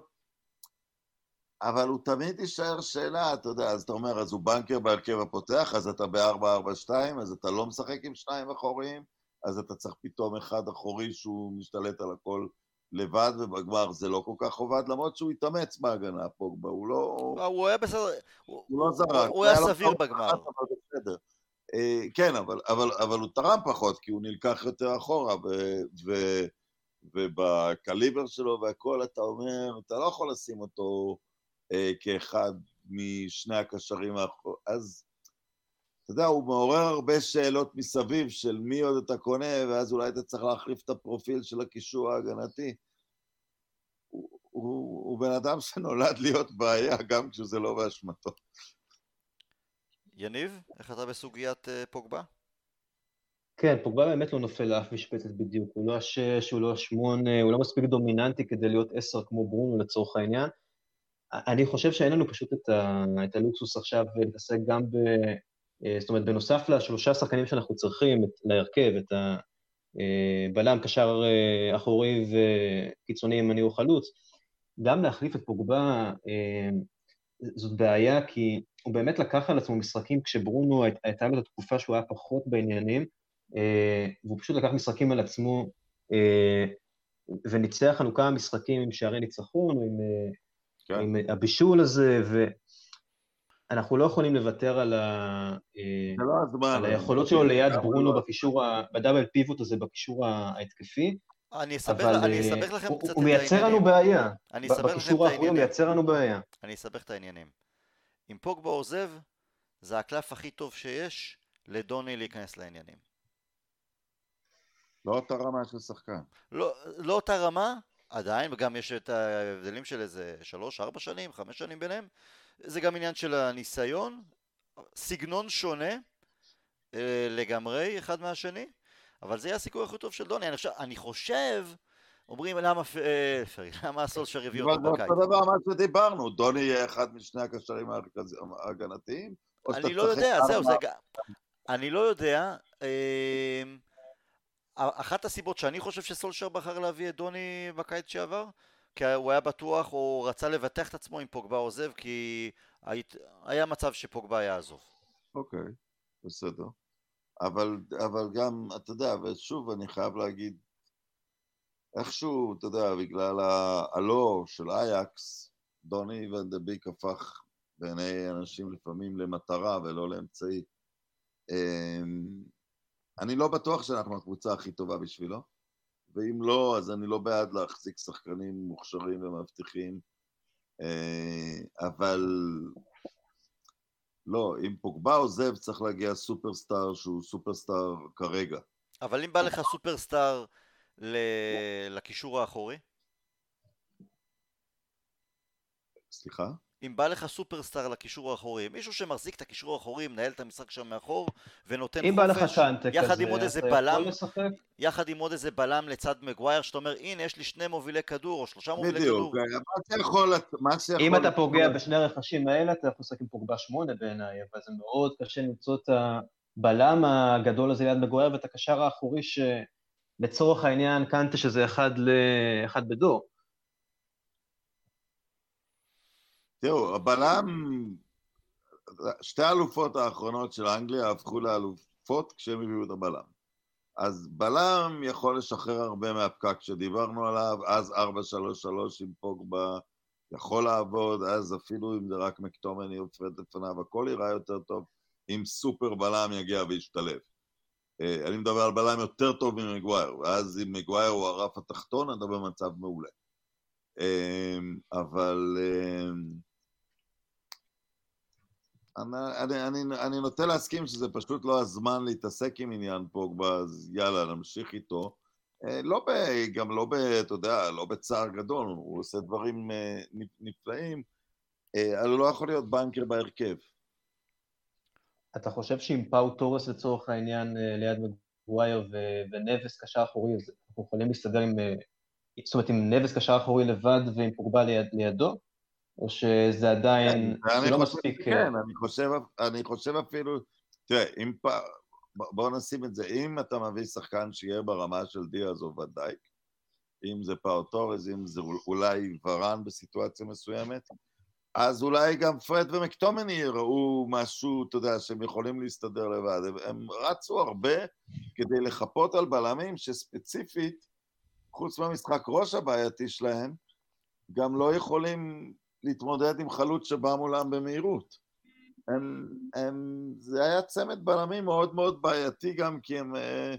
אבל הוא תמיד יישאר שאלה, אתה יודע, אז אתה אומר, אז הוא בנקר בהרכב הפותח, אז אתה ב-4-4-2, אז אתה לא משחק עם שניים אחוריים, אז אתה צריך פתאום אחד אחורי שהוא משתלט על הכל לבד, ובגמר זה לא כל כך עובד, למרות שהוא התאמץ בהגנה, פוגבה, הוא לא... לא הוא היה בסדר, הוא לא זרק. הוא היה סביר בגמר. בסדר. אה, כן, אבל, אבל, אבל הוא תרם פחות, כי הוא נלקח יותר אחורה, ו, ובקליבר שלו והכל, אתה אומר, אתה לא יכול לשים אותו אה, כאחד משני הקשרים האחור... אז אתה יודע, הוא מעורר הרבה שאלות מסביב של מי עוד אתה קונה, ואז אולי אתה צריך להחליף את הפרופיל של הקישור ההגנתי. הוא, הוא, הוא בן אדם שנולד להיות בעיה, גם כשזה לא באשמתו. יניב, איך אתה בסוגיית uh, פוגבה? כן, פוגבה באמת לא נופל לאף משפטת בדיוק. הוא לא השש, הוא לא השמונה, הוא לא מספיק דומיננטי כדי להיות עשר כמו ברונו לצורך העניין. אני חושב שאין לנו פשוט את, ה, את הלוקסוס עכשיו להתעסק גם ב... אה, זאת אומרת, בנוסף לשלושה שחקנים שאנחנו צריכים, את, להרכב, את הבלם, קשר אה, אחורי וקיצוני ימני או חלוץ, גם להחליף את פוגבה אה, זאת בעיה, כי הוא באמת לקח על עצמו משחקים כשברונו הייתה לו את התקופה שהוא היה פחות בעניינים, והוא פשוט לקח משחקים על עצמו וניצח לנו כמה משחקים עם שערי ניצחון, עם, כן. עם הבישול הזה, ו... אנחנו לא יכולים לוותר על, ה... אה, לא על היכולות שלו ליד ברונו לא. בקישור, בדאבל פיבוט הזה בקישור ההתקפי. אני אסבך, אני אה, אסבך לכם הוא, קצת הוא את העניינים. הוא מייצר לנו בעיה. אני אסבך לכם את העניינים. הוא מייצר לנו בעיה. אני אסבך את העניינים. אם פוגבה עוזב, זה הקלף הכי טוב שיש לדוני להיכנס לעניינים. לא אותה רמה של שחקן. לא, לא אותה רמה, עדיין, וגם יש את ההבדלים של איזה שלוש, ארבע שנים, חמש שנים ביניהם. זה גם עניין של הניסיון, סגנון שונה אה, לגמרי אחד מהשני, אבל זה יהיה הסיכוי הכי טוב של דוני. אני חושב, אני חושב אומרים למה, אה, למה הסולשר הביא אותו בקיץ. זה אותו דבר מה שדיברנו, דוני יהיה אחד משני הקשרים ההגנתיים? אני לא יודע, זהו, זה גם... אני לא יודע. אחת הסיבות שאני חושב שסולשר בחר להביא את דוני בקיץ שעבר, כי הוא היה בטוח, או רצה לבטח את עצמו אם פוגבה עוזב, כי היית, היה מצב שפוגבה יעזוב. אוקיי, okay, בסדר. אבל, אבל גם, אתה יודע, ושוב אני חייב להגיד, איכשהו, אתה יודע, בגלל הלא של אייקס, דוני ונדביק הפך בעיני אנשים לפעמים למטרה ולא לאמצעי. אמ, אני לא בטוח שאנחנו הקבוצה הכי טובה בשבילו. ואם לא, אז אני לא בעד להחזיק שחקנים מוכשרים ומבטיחים, אה, אבל לא, אם פוגבה עוזב צריך להגיע סופרסטאר שהוא סופרסטאר כרגע. אבל אם בא לך סופרסטאר ל... לקישור האחורי? סליחה? אם בא לך סופרסטאר לקישור האחורי, מישהו שמחזיק את הקישור האחורי, מנהל את המשחק שם מאחור, ונותן אם חופש, בא לך קאנטה יחד כזה, עם עוד איזה בלם, יחד עם עוד איזה בלם לצד מגווייר, שאתה אומר, הנה, יש לי שני מובילי כדור, או שלושה מובילי בדיוק, כדור. בדיוק, מה שיכול... מה שיכול... אם אתה פוגע בשני הרכשים האלה, אתה יכול לשחק עם פוגבה שמונה בעיניי, אבל זה מאוד קשה למצוא את הבלם הגדול הזה ליד מגווייר, ואת הקשר האחורי שלצורך העניין, קאנטה שזה אחד, ל... אחד בדור. תראו, הבלם, שתי האלופות האחרונות של אנגליה הפכו לאלופות כשהם הביאו את הבלם. אז בלם יכול לשחרר הרבה מהפקק שדיברנו עליו, אז 4-3-3 עם פוגבה יכול לעבוד, אז אפילו אם זה רק מקטומני יופרד לפניו, הכל יראה יותר טוב אם סופר בלם יגיע וישתלב. אה, אני מדבר על בלם יותר טוב ממגווייר, ואז אם מגווייר הוא הרף התחתון, אתה במצב מעולה. אה, אבל אה, אני, אני, אני, נוטה להסכים שזה פשוט לא הזמן להתעסק עם עניין פוגבה, אז יאללה, נמשיך איתו. אה, לא ב... גם לא ב... אתה יודע, לא בצער גדול, הוא עושה דברים אה, נפלאים, אה, אבל הוא לא יכול להיות בנקר בהרכב. אתה חושב שאם פאו טורס לצורך העניין ליד מגווייר ונבס קשר אחורי, אז אנחנו יכולים להסתדר עם... זאת אומרת, עם נבס קשר אחורי לבד ועם פוגבה ליד, לידו? או שזה עדיין, כן, זה לא מספיק... כן, אה, אני חושב, אני חושב אפילו, תראה, אם פעם, בואו נשים את זה, אם אתה מביא שחקן שיהיה ברמה של דיאז או ואן דייק, אם זה פאו טורס, אם זה אולי ורן בסיטואציה מסוימת, אז אולי גם פרד ומקטומני יראו משהו, אתה יודע, שהם יכולים להסתדר לבד. הם רצו הרבה כדי לחפות על בלמים שספציפית, חוץ מהמשחק ראש הבעייתי שלהם, גם לא יכולים להתמודד עם חלוץ שבא מולם במהירות. הם, הם, זה היה צמד בלמים מאוד מאוד בעייתי גם כי הם... אה,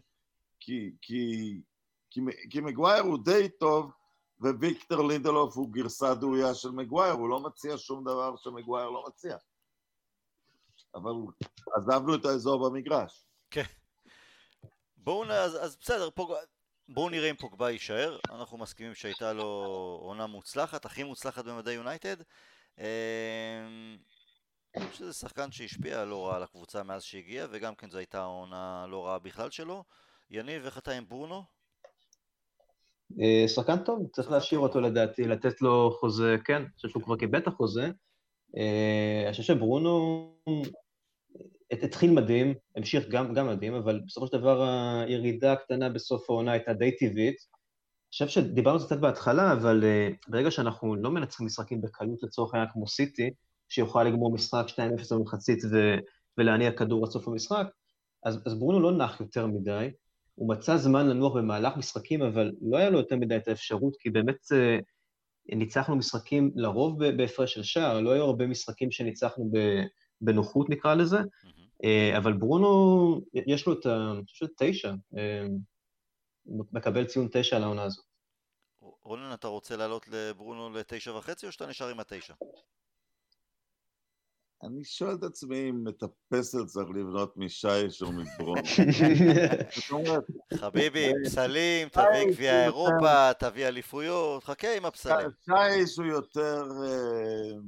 כי, כי, כי, כי מגווייר הוא די טוב, וויקטור לינדלוף הוא גרסה דויה של מגווייר, הוא לא מציע שום דבר שמגווייר לא מציע. אבל עזבנו את האזור במגרש. כן. בואו נ... אז, אז בסדר, פוג... בואו נראה אם פוגבה יישאר. אנחנו מסכימים שהייתה לו עונה מוצלחת, הכי מוצלחת במדי יונייטד. אמ, אני חושב שזה שחקן שהשפיע לא רע על הקבוצה מאז שהגיע, וגם כן זו הייתה עונה לא רעה בכלל שלו. יניב, איך אתה עם ברונו? אה, שחקן טוב, צריך להשאיר אותו לדעתי, לתת לו חוזה, כן, אני חושב שהוא כבר קיבל את החוזה. אה, אני חושב שברונו התחיל מדהים, המשיך גם, גם מדהים, אבל בסופו של דבר הירידה הקטנה בסוף העונה הייתה די טבעית. אני חושב שדיברנו על זה קצת בהתחלה, אבל uh, ברגע שאנחנו לא מנצחים משחקים בקלות לצורך העניין כמו סיטי, שיוכל לגמור משחק 2-0 במחצית ו- ולהניע כדור עד סוף המשחק, אז, אז ברונו לא נח יותר מדי, הוא מצא זמן לנוח במהלך משחקים, אבל לא היה לו יותר מדי את האפשרות, כי באמת uh, ניצחנו משחקים לרוב בהפרש של שער, לא היו הרבה משחקים שניצחנו בנוחות נקרא לזה, mm-hmm. אבל ברונו, יש לו את ה... אני חושב תשע, מקבל ציון תשע על העונה הזאת. רונן, אתה רוצה לעלות לברונו לתשע וחצי או שאתה נשאר עם התשע? אני שואל את עצמי אם את הפסל צריך לבנות משייש או מברונו. חביבי, פסלים, תביא גביע אירופה, תביא אליפויות, חכה עם הפסלים. שייש הוא יותר, אה,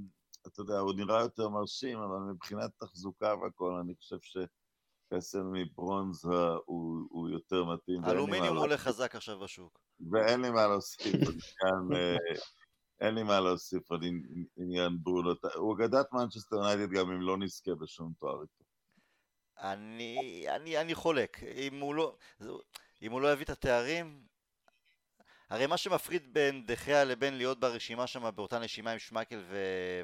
אתה יודע, הוא נראה יותר מרשים, אבל מבחינת תחזוקה והכל, אני חושב ש... פסל מברונז הוא, הוא יותר מתאים. אלומיניום עולה חזק עכשיו בשוק. ואין לי מה להוסיף כאן, אה, אין לי מה להוסיף על עניין ברונו. הוא אגדת מנצ'סטר יונייטד גם אם לא נזכה בשום תואר איתו. אני, אני, אני חולק. אם הוא לא, אם הוא לא יביא את התארים, הרי מה שמפריד בין דה חאה לבין להיות ברשימה שם באותה נשימה עם שמקל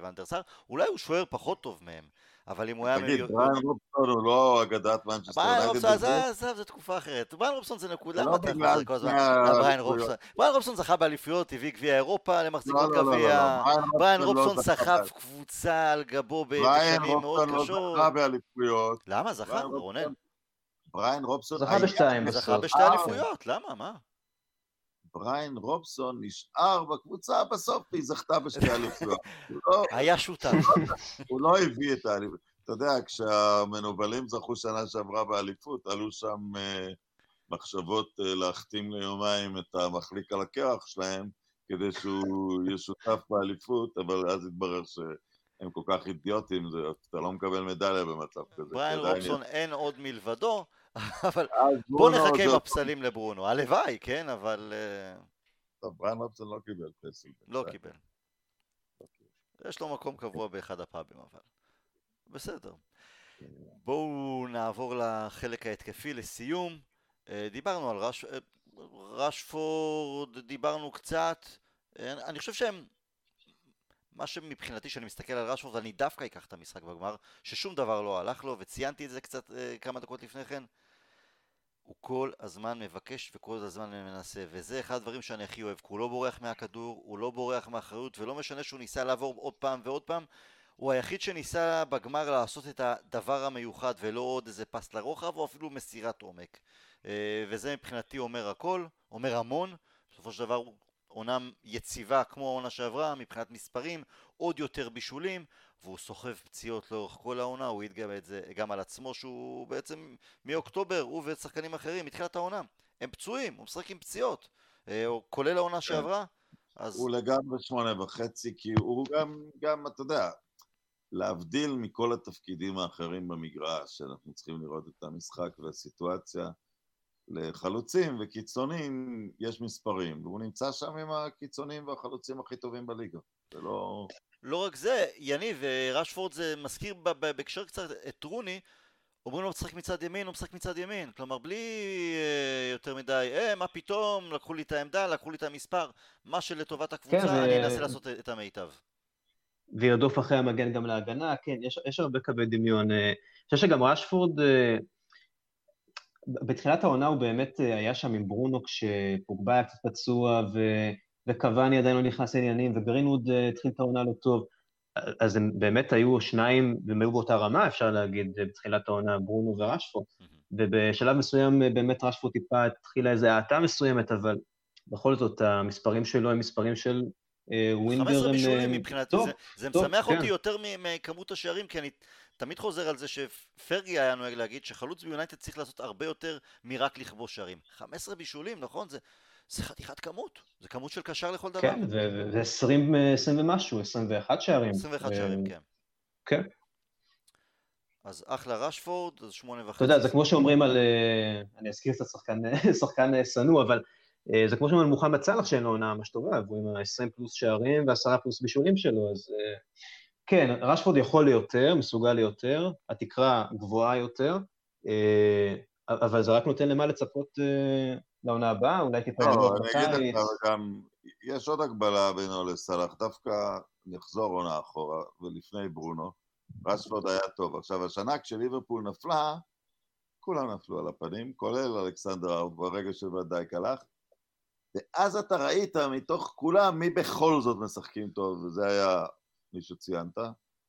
וואן דר סאר, אולי הוא שוער פחות טוב מהם. אבל אם הוא היה... תגיד, בריין רובסון הוא לא אגדת מנצ'סטר בריין רובסון, עזב, זו תקופה אחרת. בריין רובסון זה נקודה, למה אתה חוזר כל הזמן לבריין רובסון? בריין רובסון זכה באליפויות, הביא גביע אירופה למחזיקות לא, לא, לא, גביע. בריין רובסון סחב קבוצה על גבו בשנים מאוד קשות. בריין רובסון לא זכה באליפויות. למה? זכה, רונן. בריין רובסון... זכה בשתיים. זכה בשתי אליפויות, למה? מה? בריין רובסון נשאר בקבוצה, בסוף היא זכתה בשתי אליפויות. לא- היה שותף. הוא לא הביא את האליפות. אתה יודע, כשהמנובלים זכו שנה שעברה באליפות, עלו שם אה, מחשבות uh, להחתים ליומיים את המחליק על הקרח שלהם, כדי שהוא יהיה שותף באליפות, אבל אז התברר שהם כל כך אידיוטים, אתה לא מקבל מדליה במצב כזה. בריין רובסון אין עוד מלבדו, אבל בוא נחכה עם הפסלים לברונו. הלוואי, כן, אבל... אה, טוב, בריין רובסון לא קיבל פסל. לא קיבל. יש לו מקום קבוע באחד הפאבים, אבל... בסדר. בואו נעבור לחלק ההתקפי לסיום. אה, דיברנו על רש... אה, רשפורד, דיברנו קצת. אני חושב שהם... מה שמבחינתי, כשאני מסתכל על רשפורד, אני דווקא אקח את המשחק בגמר, ששום דבר לא הלך לו, וציינתי את זה קצת כמה דקות לפני כן. הוא כל הזמן מבקש וכל הזמן מנסה, וזה אחד הדברים שאני הכי אוהב, כי הוא לא בורח מהכדור, הוא לא בורח מאחריות, ולא משנה שהוא ניסה לעבור עוד פעם ועוד פעם, הוא היחיד שניסה בגמר לעשות את הדבר המיוחד ולא עוד איזה פס לרוחב או אפילו מסירת עומק. אה, וזה מבחינתי אומר הכל, אומר המון, בסופו של דבר עונה יציבה כמו העונה שעברה מבחינת מספרים, עוד יותר בישולים, והוא סוחב פציעות לאורך כל העונה, הוא ידגם את זה גם על עצמו שהוא בעצם מאוקטובר, הוא ושחקנים אחרים מתחילת העונה, הם פצועים, הוא משחק עם פציעות, אה, כולל העונה כן. שעברה. אז... הוא לגמרי שמונה וחצי, כי הוא גם, גם, אתה יודע, להבדיל מכל התפקידים האחרים במגרש, שאנחנו צריכים לראות את המשחק והסיטואציה, לחלוצים וקיצונים יש מספרים, והוא נמצא שם עם הקיצונים והחלוצים הכי טובים בליגה. זה לא... לא רק זה, יניב, רשפורד זה מזכיר בהקשר קצת את טרוני, אומרים לו משחק מצד ימין, הוא משחק מצד ימין. כלומר, בלי אה, יותר מדי, אה, מה פתאום, לקחו לי את העמדה, לקחו לי את המספר, מה שלטובת הקבוצה, כן, אני אנסה ו... לעשות את המיטב. וירדוף אחרי המגן גם להגנה, כן, יש, יש הרבה קווי דמיון. אה, אני חושב שגם רשפורד, אה, בתחילת העונה הוא באמת אה, היה שם עם ברונו כשפוגבה היה קצת פצוע, ו... וקוואני עדיין לא נכנס לעניינים, וגרינווד התחיל את העונה לא טוב. אז הם באמת היו שניים, והם היו באותה רמה, אפשר להגיד, בתחילת העונה, ברונו ורשפורד. ובשלב מסוים באמת רשפורד טיפה התחילה איזו האטה מסוימת, אבל בכל זאת, המספרים שלו הם מספרים של ווינגר 15 בישולים מבחינתי, זה, זה משמח כן. אותי יותר מכמות השערים, כי אני תמיד חוזר על זה שפרגי היה נוהג להגיד שחלוץ ביונייטד צריך לעשות הרבה יותר מרק לכבוש שערים. 15 בישולים, נכון? זה, זה חתיכת כמות, זה כמות של קשר לכל דבר. כן, ו-20 ומשהו, 21 שערים. 21 שערים, כן. כן. אז אחלה רשפורד, אז שמונה וחצי. אתה יודע, זה כמו שאומרים על, אה, אני אזכיר קצת שחקן, שחקן אה, שנוא, אבל אה, זה כמו שאומרים על מוחמד סאלח שאין לו עונה ממש טובה, והוא עם ה-20 פלוס שערים וה-10 פלוס בישולים שלו, אז כן, רשפורד יכול ליותר, מסוגל ליותר, התקרה גבוהה יותר, אבל זה רק נותן למה לצפות לעונה הבאה, אולי טיפה לא, לבוא בקיץ. יש עוד הגבלה בינו לסאלח, דווקא נחזור עונה אחורה, ולפני ברונו. רשפורד היה טוב. עכשיו, השנה כשליברפול נפלה, כולם נפלו על הפנים, כולל אלכסנדר ארט ברגע שוודאי הלך, ואז אתה ראית מתוך כולם מי בכל זאת משחקים טוב, וזה היה מי שציינת,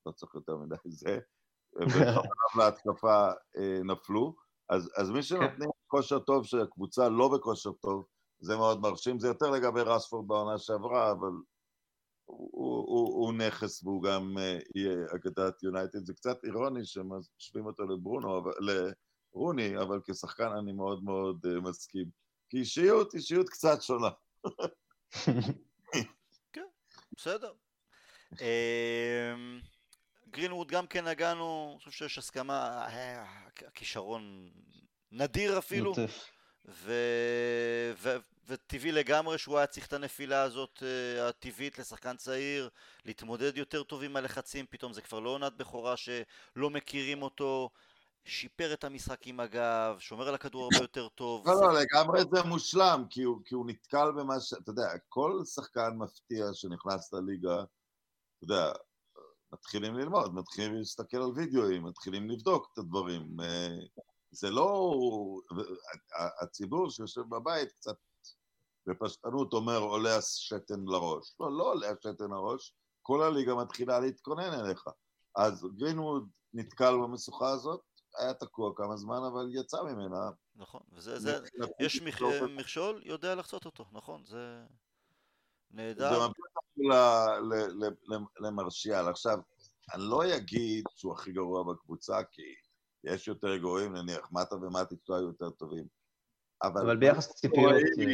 לא צריך יותר מדי זה, וחבריו להתקפה אה, נפלו, אז, אז מי שנותנים כושר טוב שהקבוצה לא בכושר טוב, זה מאוד מרשים, זה יותר לגבי רספורד בעונה שעברה, אבל הוא, הוא, הוא נכס והוא גם uh, יהיה אגדת יונייטד. זה קצת אירוני שמשווים אותו לברונו, אבל, לרוני, אבל כשחקן אני מאוד מאוד uh, מסכים. כי אישיות, אישיות קצת שונה. כן, בסדר. אמ, גרינווד גם כן נגענו, אני חושב שיש הסכמה, הכישרון נדיר אפילו. ו... ו... וטבעי לגמרי שהוא היה צריך את הנפילה הזאת uh, הטבעית לשחקן צעיר, להתמודד יותר טוב עם הלחצים, פתאום זה כבר לא עונת בכורה שלא מכירים אותו, שיפר את המשחק עם הגב, שומר על הכדור הרבה יותר טוב. לא, לא, לגמרי זה מושלם, כי הוא, כי הוא נתקל במה ש... אתה יודע, כל שחקן מפתיע שנכנס לליגה, אתה יודע, מתחילים ללמוד, מתחילים להסתכל על וידאוים, מתחילים לבדוק את הדברים. אה, זה לא... הציבור שיושב בבית קצת בפשטנות אומר עולה השתן לראש. לא, לא עולה השתן לראש, כל הליגה מתחילה להתכונן אליך. אז גרינווד נתקל במשוכה הזאת, היה תקוע כמה זמן, אבל יצא ממנה. נכון, וזה, זה, יש מכ... מכשול, יודע לחצות אותו, נכון, זה נהדר. זה מביא למרשיאל. עכשיו, אני לא אגיד שהוא הכי גרוע בקבוצה, כי יש יותר גרועים, נניח, מטה ומטיץ' לא היו יותר טובים. אבל, אבל ביחס לציפיות...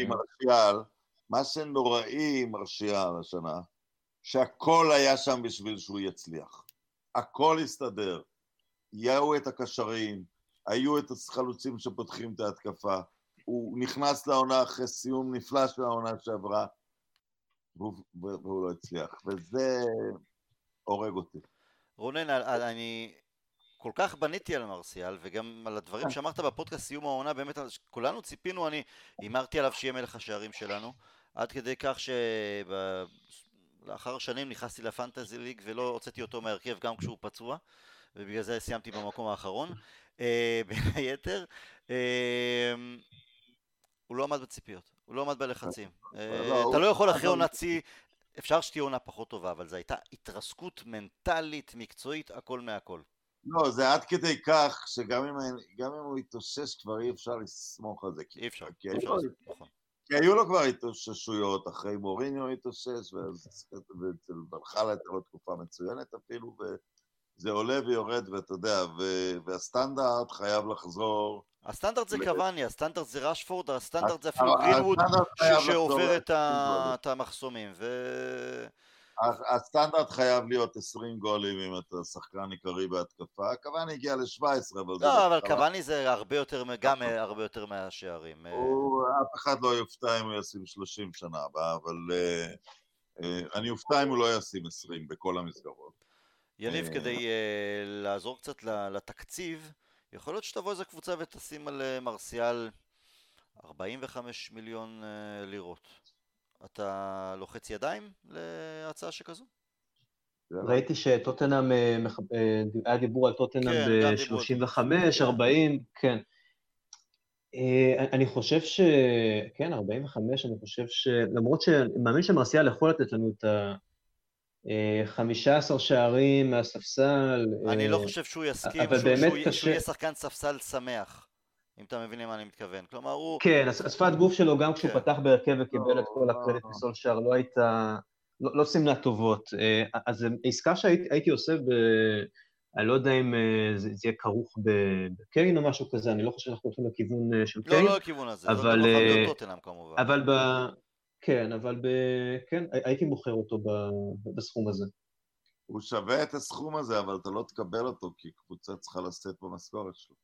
מרשיאל, מה שנוראי עם מרשיאל השנה, שהכל היה שם בשביל שהוא יצליח. הכל הסתדר. יהיו את הקשרים, היו את החלוצים שפותחים את ההתקפה, הוא נכנס לעונה אחרי סיום נפלא של העונה שעברה, והוא, והוא לא הצליח, וזה הורג אותי. רונן, אני כל כך בניתי על מרסיאל, וגם על הדברים שאמרת בפודקאסט סיום העונה, באמת כולנו ציפינו, אני הימרתי עליו שיהיה מלך השערים שלנו, עד כדי כך שלאחר שנים נכנסתי לפנטזי ליג ולא הוצאתי אותו מהרכב גם כשהוא פצוע, ובגלל זה סיימתי במקום האחרון. אה, בין היתר, אה, הוא לא עמד בציפיות, הוא לא עמד בלחצים. אה, לא, אתה לא יכול אחרי עונת שיא, אפשר שתהיה עונה פחות טובה, אבל זו הייתה התרסקות מנטלית, מקצועית, הכל מהכל. לא, זה עד כדי כך שגם אם, אם הוא יתאושש כבר אי אפשר לסמוך על זה. אי אפשר, אי אפשר, נכון. כי היו לו כבר התאוששויות, אחרי מוריניו התאושש, ואצל ברחלה הייתה לו תקופה מצוינת אפילו, וזה עולה ויורד, ואתה יודע, והסטנדרט חייב לחזור. הסטנדרט זה קוואני, הסטנדרט זה רשפורד, הסטנדרט זה אפילו גרינווד שעובר את המחסומים. הסטנדרט חייב להיות 20 גולים אם אתה שחקן עיקרי בהתקפה, קוואני הגיע ל-17, אבל זה... לא, אבל קוואני זה הרבה יותר, גם הרבה יותר מהשערים. אף אחד לא יופתע אם הוא ישים 30 שנה הבאה, אבל אה, אה, אני אופתע אם הוא לא ישים 20 בכל המסגרות. יניב, אה, כדי לעזור קצת לתקציב, יכול להיות שתבוא איזה קבוצה ותשים על מרסיאל 45 מיליון לירות. אתה לוחץ ידיים להצעה שכזו? ראיתי שטוטנאם, אה, אה, היה דיבור על טוטנאם ב-35, 40, כן. אה, אני חושב ש... כן, 45, אני חושב ש... למרות שאני מאמין שמרסיאל יכול לתת לנו את ה... 15 שערים מהספסל. אני לא חושב שהוא יסכים, שהוא יהיה שחקן ספסל שמח. אם אתה מבין למה אני מתכוון. כלומר, הוא... כן, השפת גוף שלו, גם כשהוא כן. פתח בהרכב וקיבל את כל הקרדיט מסולשר, לא הייתה... לא, לא סימנה טובות. אה, אז עסקה שהייתי עושה ב... אני לא יודע אם זה, זה יהיה כרוך בקיין או משהו כזה, אני לא חושב שאנחנו הולכים לכיוון של לא, קיין. לא לכיוון הזה, אבל, זה לא חייב אה, להיות טוטנאם כמובן. אבל ב... כן, אבל ב... כן, הי- הייתי מוכר אותו ב... בסכום הזה. הוא שווה את הסכום הזה, אבל אתה לא תקבל אותו, כי קבוצה צריכה לשאת במשכורת שלו.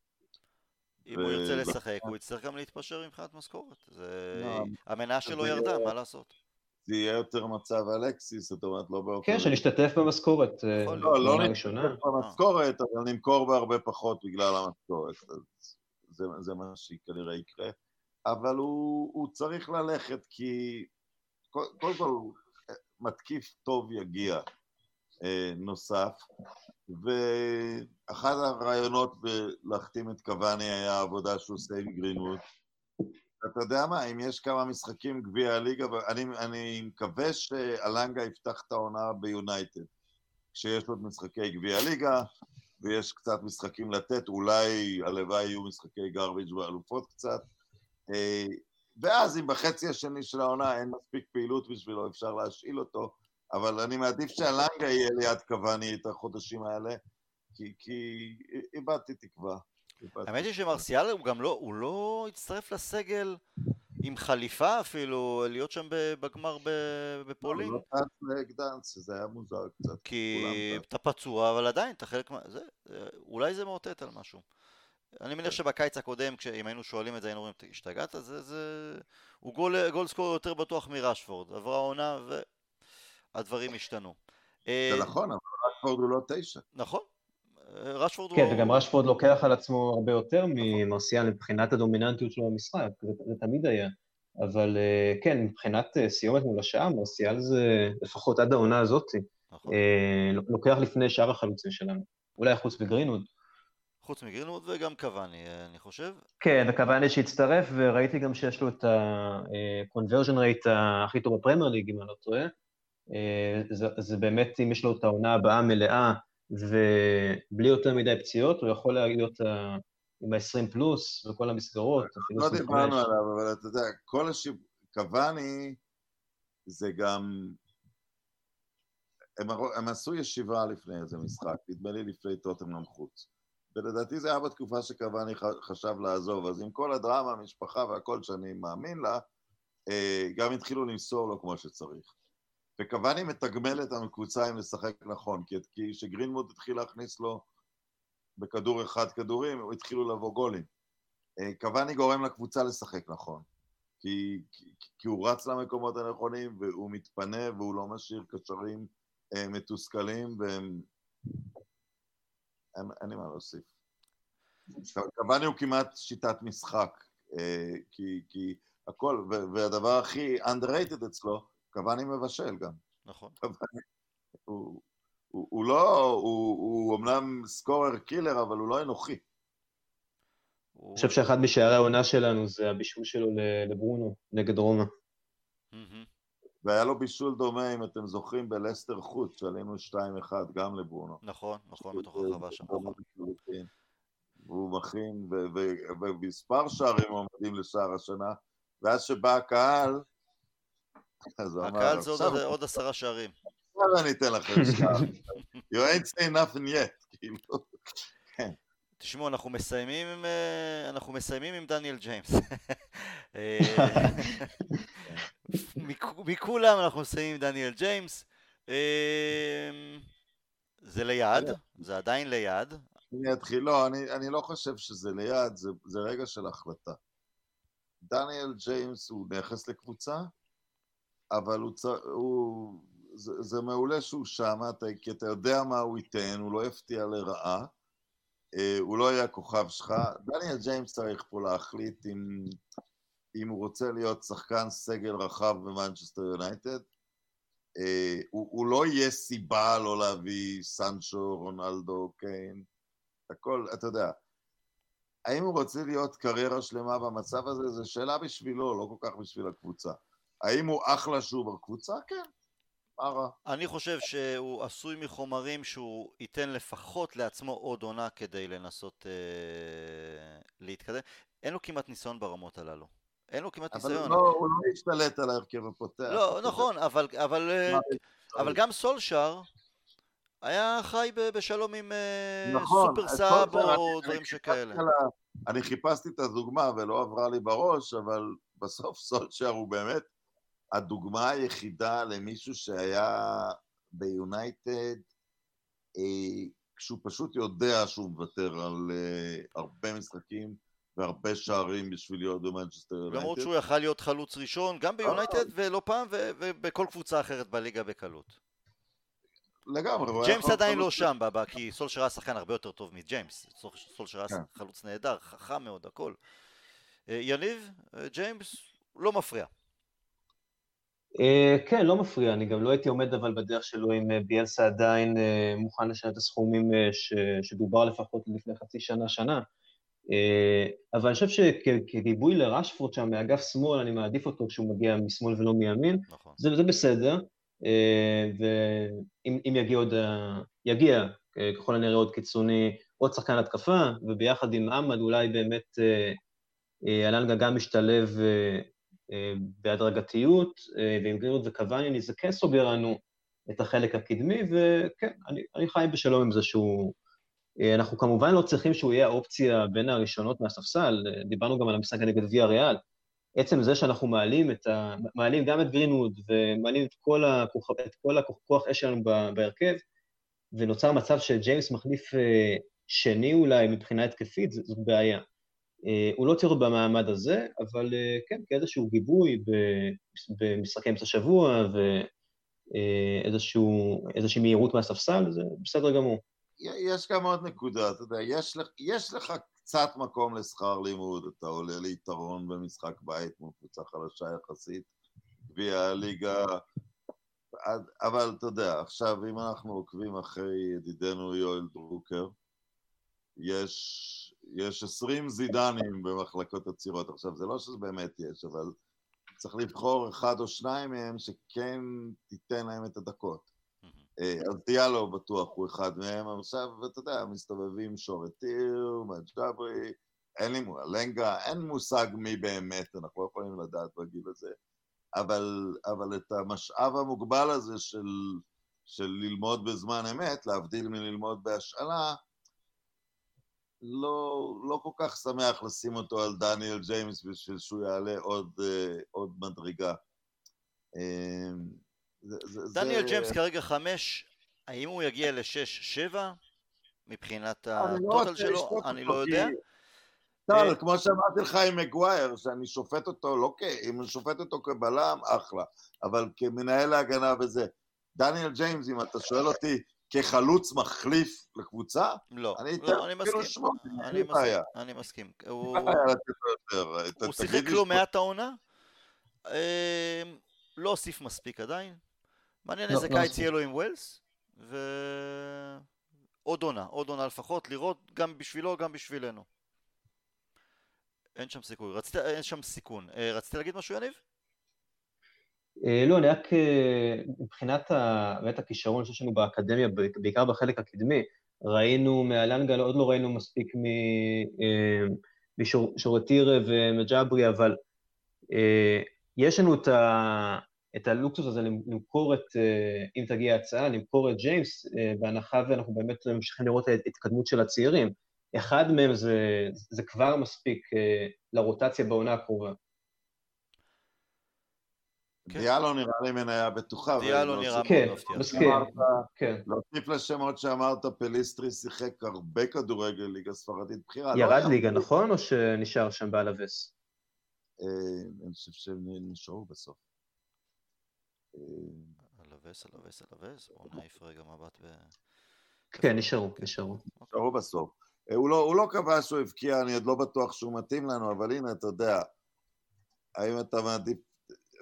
אם הוא ו- ירצה לשחק, הוא יצטרך גם להתפשר מבחינת משכורת. זה... לא, המניה שלו זה ירדה, מה לעשות? זה יהיה יותר מצב אלקסיס, זאת אומרת, לא באופן... כן, שנשתתף במשכורת. אה, לא, לא ראשונה. במשכורת, אבל נמכור בהרבה פחות בגלל המשכורת. זה מה שכנראה יקרה. אבל הוא, הוא צריך ללכת כי קו- קודם כל מתקיף טוב יגיע אה, נוסף, ואחד הרעיונות להחתים את קוואני היה העבודה שהוא עושה עם גרינווד. אתה יודע מה, אם יש כמה משחקים גביע הליגה, אני, אני מקווה שאלנגה יפתח את העונה ביונייטד. כשיש עוד משחקי גביע הליגה, ויש קצת משחקים לתת, אולי הלוואי יהיו משחקי גרביג' ואלופות קצת. ואז אם בחצי השני של העונה אין מספיק פעילות בשבילו, אפשר להשאיל אותו, אבל אני מעדיף שהלנגה יהיה ליד קוואני את החודשים האלה, כי, כי איבדתי תקווה. האמת היא. שמרסיאל הוא גם לא, הוא לא הצטרף לסגל עם חליפה אפילו, להיות שם בגמר בפולין. הוא לא טס לגדנס, שזה היה מוזר קצת. כי אתה פצוע, אבל עדיין אתה חלק מה... זה, זה- אולי זה מאותת על משהו. אני מניח שבקיץ הקודם, אם היינו שואלים את זה, היינו אומרים, "אתה השתגעת? זה, זה... הוא גול, גול סקור יותר בטוח מרשפורד. עברה עונה והדברים השתנו. אה, זה נכון, אבל רשפורד הוא לא תשע. נכון. אה, רשפורד כן, הוא... וגם רשפורד לוקח על עצמו הרבה יותר ממרסיאל מבחינת הדומיננטיות שלו במשחק, זה, זה תמיד היה. אבל אה, כן, מבחינת סיומת מול השעה, מרסיאל זה, לפחות עד העונה הזאת, נכון. לוקח לפני שאר החלוצים שלנו. אולי חוץ מגרינווד. חוץ מגרינווד וגם קוואני, אה, אני חושב. כן, וקוואני שהצטרף, וראיתי גם שיש לו את ה-conversion rate הכי טוב בפרמייר ליג, אם אני לא טועה. אה, זה, זה באמת, אם יש לו את העונה הבאה מלאה, ובלי יותר מדי פציעות, הוא יכול להיות ה- עם ה-20 פלוס וכל המסגרות, לא 25. דיברנו עליו, אבל אתה יודע, כל השיב... קוואני זה גם... הם, הם עשו ישיבה לפני איזה משחק, נדמה לי לפני טוטנאם חוץ. ולדעתי זה היה בתקופה שקוואני חשב לעזוב, אז עם כל הדרמה, המשפחה והכל שאני מאמין לה, אה, גם התחילו למסור לו כמו שצריך. וקוואני מתגמל את הקבוצה אם לשחק נכון, כי כשגרינמוד התחיל להכניס לו בכדור אחד כדורים, התחילו לבוא גולים. אה, קוואני גורם לקבוצה לשחק נכון, כי, כי, כי הוא רץ למקומות הנכונים והוא מתפנה והוא לא משאיר קשרים אה, מתוסכלים והם... אין, אין לי מה להוסיף. קוואני הוא כמעט שיטת משחק, אה, כי, כי הכל, ו- והדבר הכי underrated אצלו, קוואני מבשל גם. נכון. קוואני, הוא, הוא, הוא לא, הוא, הוא אמנם סקורר קילר, אבל הוא לא אנוכי. אני חושב שאחד משערי העונה שלנו זה הבישול שלו ל- לברונו נגד רומא. מהמם. והיה לו בישול דומה, אם אתם זוכרים, בלסטר חוץ, שעלינו 2-1 גם לברונו. נכון, נכון, בתוך הרחבה שם. והוא מכין, ומספר שערים עומדים לשער השנה, ואז שבא הקהל, אז הוא אמר, הקהל זה עוד- עשרה שערים. עכשיו אני אתן לכם שער. You ain't saying nothing yet, כאילו. תשמעו, אנחנו מסיימים עם, אה, אנחנו מסיימים עם דניאל ג'יימס. מכ- מכולם אנחנו מסיימים עם דניאל ג'יימס. אה, זה ליד, זה עדיין ליד. אני אתחיל, לא, אני, אני לא חושב שזה ליד, זה, זה רגע של החלטה. דניאל ג'יימס הוא נכס לקבוצה, אבל הוא, צ... הוא זה, זה מעולה שהוא שם, אתה, כי אתה יודע מה הוא ייתן, הוא לא יפתיע לרעה, אה, הוא לא יהיה הכוכב שלך. דניאל ג'יימס צריך פה להחליט אם, אם הוא רוצה להיות שחקן סגל רחב במנצ'סטר יונייטד. אה, הוא, הוא לא יהיה סיבה לא להביא סנצ'ו, רונלדו, קיין. הכל, אתה יודע, האם הוא רוצה להיות קריירה שלמה במצב הזה? זו שאלה בשבילו, לא כל כך בשביל הקבוצה. האם הוא אחלה שהוא בקבוצה? כן. אני חושב שהוא עשוי מחומרים שהוא ייתן לפחות לעצמו עוד עונה כדי לנסות אה, להתקדם. אין לו כמעט ניסיון ברמות הללו. אין לו כמעט אבל ניסיון. לא, הוא לא ישתלט על ההרכב הפותח. לא, נכון, אבל, אבל, אה, אבל גם סולשאר, היה חי בשלום עם אה, נכון, super sub או דברים שכאלה. אני חיפשתי את הדוגמה ולא עברה לי בראש, אבל בסוף סולשר הוא באמת הדוגמה היחידה למישהו שהיה ביונייטד, אה, כשהוא פשוט יודע שהוא מוותר על הרבה משחקים והרבה שערים בשביל להיות במנצ'סטר למרות יונייטד. שהוא יכל להיות חלוץ ראשון, גם ביונייטד ולא פעם, ו- ובכל קבוצה אחרת בליגה בקלות. לגמרי. ג'יימס עדיין לא שם, ב- ב- כי סולשר היה שחקן הרבה יותר טוב מג'יימס. סול- סולשר היה כן. חלוץ נהדר, חכם מאוד, הכל. אה, יניב, אה, ג'יימס, לא מפריע. אה, כן, לא מפריע, אני גם לא הייתי עומד אבל בדרך שלו אם אה, ביאלסה עדיין אה, מוכן לשנות את הסכומים אה, ש- שדובר לפחות לפני חצי שנה, שנה. אה, אבל אני חושב שכגיבוי לרשפורד שם מאגף שמאל, אני מעדיף אותו כשהוא מגיע משמאל ולא מימין, נכון. זה, זה בסדר, אה, ואם אם יגיע עוד, יגיע אה, ככל הנראה עוד קיצוני, עוד שחקן התקפה, וביחד עם עמד אולי באמת אלנגה גם משתלב בהדרגתיות, ועם גרינות וקוואני, זה כן סוגר לנו את החלק הקדמי, וכן, אני, אני חי בשלום עם זה שהוא... אה, אנחנו כמובן לא צריכים שהוא יהיה האופציה בין הראשונות מהספסל, אה, דיברנו גם על המשחק נגד ויה ריאל. עצם זה שאנחנו מעלים, את ה, מעלים גם את גרינווד ומעלים את כל, הכוח, את כל הכוח אש שלנו בהרכב, ונוצר מצב שג'יימס מחליף אה, שני אולי מבחינה התקפית, ז- זאת בעיה. הוא לא צריך להיות במעמד הזה, אבל כן, כאיזשהו גיבוי במשחקי אמצע שבוע ואיזושהי מהירות מהספסל, זה בסדר גמור. יש גם עוד נקודה, אתה יודע, יש לך, יש לך קצת מקום לשכר לימוד, אתה עולה ליתרון במשחק בית מול קבוצה חלשה יחסית, גביע הליגה, אבל אתה יודע, עכשיו אם אנחנו עוקבים אחרי ידידנו יואל דרוקר, יש, יש 20 זידנים במחלקות הצעירות, עכשיו זה לא שזה באמת יש, אבל צריך לבחור אחד או שניים מהם שכן תיתן להם את הדקות. אה, אז דיאלו בטוח הוא אחד מהם, אבל עכשיו, אתה יודע, מסתובבים שורטיר, מג'אברי, אין לי מושג, לנגה, אין מושג מי באמת, אנחנו לא יכולים לדעת בגיל הזה, אבל, אבל את המשאב המוגבל הזה של, של ללמוד בזמן אמת, להבדיל מללמוד בהשאלה, לא, לא כל כך שמח לשים אותו על דניאל ג'יימס בשביל שהוא יעלה עוד, אה, עוד מדרגה. זה, דניאל זה... ג'יימס כרגע חמש, האם הוא יגיע לשש, שבע? מבחינת לא הטוטל שלו, אני לא כי- יודע. טל, אה, כמו שאמרתי לך עם מגווייר, שאני שופט אותו, לא כ... אם אני שופט אותו כבלם, אחלה, אבל כמנהל ההגנה וזה. דניאל ג'יימס, אם אתה שואל אותי, כחלוץ מחליף לקבוצה, לא, אני לא, אני מסכים. שמות, אני. מסכים, אני מסכים. הוא- לו שיחק לא ש- מעט העונה, אה, לא הוסיף מספיק עדיין. מעניין לא, איזה לא קיץ מספיק. יהיה לו עם ווילס, ועוד עונה, עוד עונה לפחות, לראות גם בשבילו, גם בשבילנו. אין שם סיכוי, רצית, אין שם סיכון. אה, רצית להגיד משהו, יניב? אה, לא, אני רק אה, מבחינת ה- באמת הכישרון שיש לנו באקדמיה, ב- בעיקר בחלק הקדמי, ראינו מאלנגה, עוד לא ראינו מספיק מ- משורתיר ומג'אברי, אבל יש לנו את, ה, את הלוקסוס הזה למכור את, אה, אם תגיע הצעה, למכור את ג'יימס, אה, בהנחה ואנחנו באמת ממשיכים לראות את ההתקדמות של הצעירים. אחד מהם זה, זה כבר מספיק אה, לרוטציה בעונה הקרובה. כן. דיאלו נראה לי מניה בטוחה. דיאלו נראה כן, מאוד מבטיח. מסכים. אמרת- כן. להוסיף לשמות שאמרת, פליסטרי שיחק הרבה כדורגל ליגה ספרדית בכירה. לא ירד היה- ליגה, נכון? או שנשאר שם באלווס? אה, אני חושב שהם נשארו בסוף. אלווס, אלווס, אלווס, בואו נעיף רגע מבט ב... כן, נשארו, נשארו. נשארו בסוף. אה, הוא לא, הוא לא קבע שהוא הבקיע, אני עוד לא בטוח שהוא מתאים לנו, אבל הנה, אתה יודע, האם אתה מעדיף,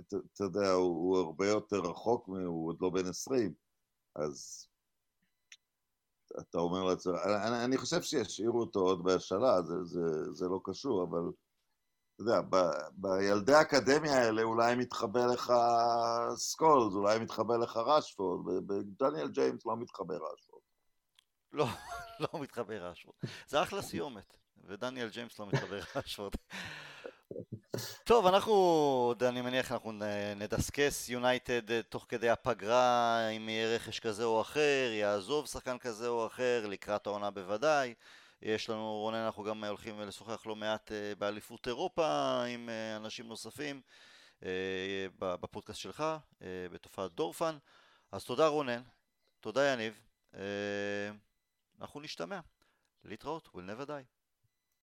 אתה, אתה יודע, הוא, הוא הרבה יותר רחוק, מ- הוא עוד לא בן 20, אז אתה אומר לעצמך, אני, אני חושב שישאירו אותו עוד בהשאלה, זה, זה, זה לא קשור, אבל אתה יודע, ב, בילדי האקדמיה האלה אולי מתחבא לך סקולס, אולי מתחבא לך רשפורד, בדניאל ג'יימס לא מתחבא רשפורד. לא, לא מתחבא רשפורד. זה אחלה סיומת. ודניאל ג'יימס לא מתחבא רשפורד. טוב, אנחנו, אני מניח אנחנו נדסקס יונייטד תוך כדי הפגרה, אם יהיה רכש כזה או אחר, יעזוב שחקן כזה או אחר, לקראת העונה בוודאי. יש לנו, רונן, אנחנו גם הולכים לשוחח לא מעט אה, באליפות אירופה עם אה, אנשים נוספים אה, בפודקאסט שלך, בתופעת דורפן. אז תודה רונן, תודה יניב, אנחנו נשתמע. להתראות, we'll never die.